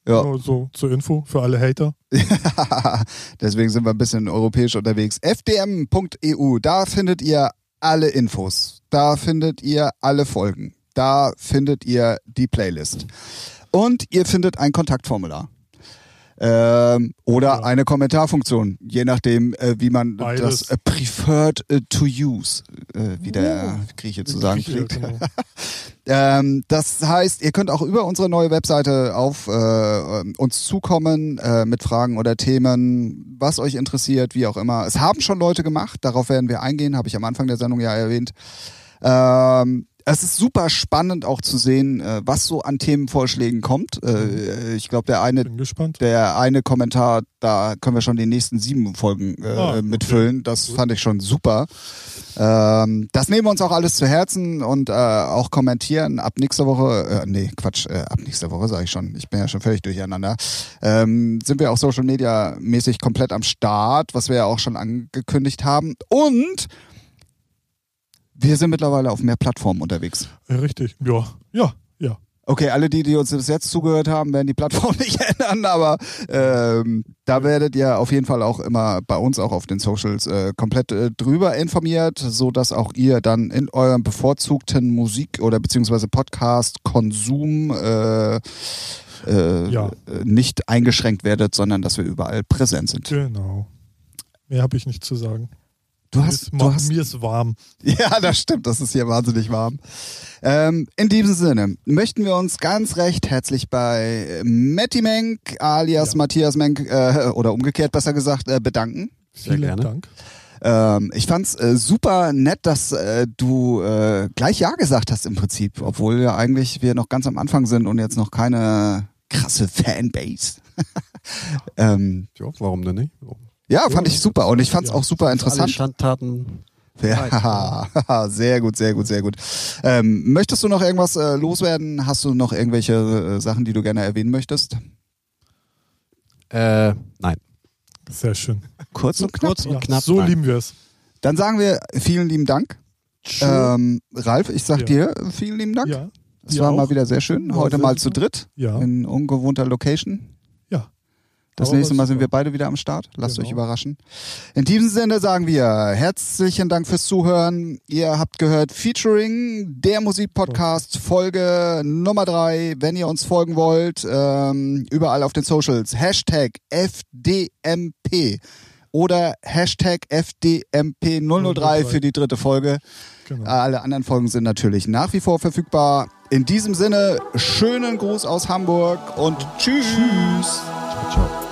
Ja. Nur so zur Info für alle Hater. Deswegen sind wir ein bisschen europäisch unterwegs. fdm.eu, da findet ihr alle Infos. Da findet ihr alle Folgen. Da findet ihr die Playlist. Und ihr findet ein Kontaktformular. Ähm, oder Ja. eine Kommentarfunktion, je nachdem, äh, wie man Beides. das äh, preferred äh, to use, äh, wie der Grieche zu sagen Grieche, pflegt. genau. Ähm, das heißt, ihr könnt auch über unsere neue Webseite auf äh, uns zukommen äh, mit Fragen oder Themen, was euch interessiert, wie auch immer. Es haben schon Leute gemacht, darauf werden wir eingehen, habe ich am Anfang der Sendung ja erwähnt. Ähm, es ist super spannend auch zu sehen, äh, was so an Themenvorschlägen kommt. Äh, ich glaube, der eine der eine Kommentar, da können wir schon die nächsten sieben Folgen äh, Ah, okay. mitfüllen. Das Gut. fand ich schon super. Ähm, das nehmen wir uns auch alles zu Herzen und äh, auch kommentieren. Ab nächster Woche, äh, nee, Quatsch, äh, ab nächster Woche sage ich schon. Ich bin ja schon völlig durcheinander. Ähm, sind wir auch Social Media mäßig komplett am Start, was wir ja auch schon angekündigt haben. Und wir sind mittlerweile auf mehr Plattformen unterwegs. Richtig. Ja, ja, ja. Okay, alle die, die uns bis jetzt zugehört haben, werden die Plattform nicht ändern, aber ähm, da werdet ihr auf jeden Fall auch immer bei uns auch auf den Socials äh, komplett äh, drüber informiert, so dass auch ihr dann in eurem bevorzugten Musik- oder beziehungsweise Podcast-Konsum äh, äh, Ja. nicht eingeschränkt werdet, sondern dass wir überall präsent sind. Genau. Mehr habe ich nicht zu sagen. Du Mir hast, ist, du hast mir ist warm. Ja, das stimmt. Das ist hier wahnsinnig warm. Ähm, in diesem Sinne möchten wir uns ganz recht herzlich bei Matti Menk alias Ja. Matthias Menk äh, oder umgekehrt besser gesagt äh, bedanken. Sehr Vielen gerne. Dank. Ähm, ich fand's äh, super nett, dass äh, du äh, gleich Ja gesagt hast im Prinzip, obwohl ja eigentlich wir noch ganz am Anfang sind und jetzt noch keine krasse Fanbase. ähm, Ja, warum denn nicht? Ja, fand ich super und ich fand's Ja. auch super Alle interessant. Schandtaten. Ja, sehr gut, sehr gut, sehr gut. Ähm, möchtest du noch irgendwas äh, loswerden? Hast du noch irgendwelche äh, Sachen, die du gerne erwähnen möchtest? Äh, nein. Sehr schön. Kurz und knapp. Kurz und Ja, knapp. so nein. lieben wir es. Dann sagen wir vielen lieben Dank. Ähm, Ralf, ich sag Ja. dir vielen lieben Dank. Ja, Es war mal auch. wieder sehr schön. Heute sehr mal zu dritt ja, in ungewohnter Location. Das nächste Mal sind wir beide wieder am Start. Lasst Genau. euch überraschen. In diesem Sinne sagen wir herzlichen Dank fürs Zuhören. Ihr habt gehört Featuring, der Musikpodcast, Folge Nummer drei. Wenn ihr uns folgen wollt, ähm, überall auf den Socials. Hashtag FDMP oder Hashtag FDMP003 für die dritte Folge. Genau. Alle anderen Folgen sind natürlich nach wie vor verfügbar. In diesem Sinne, schönen Gruß aus Hamburg und tschüss. Ciao, ciao.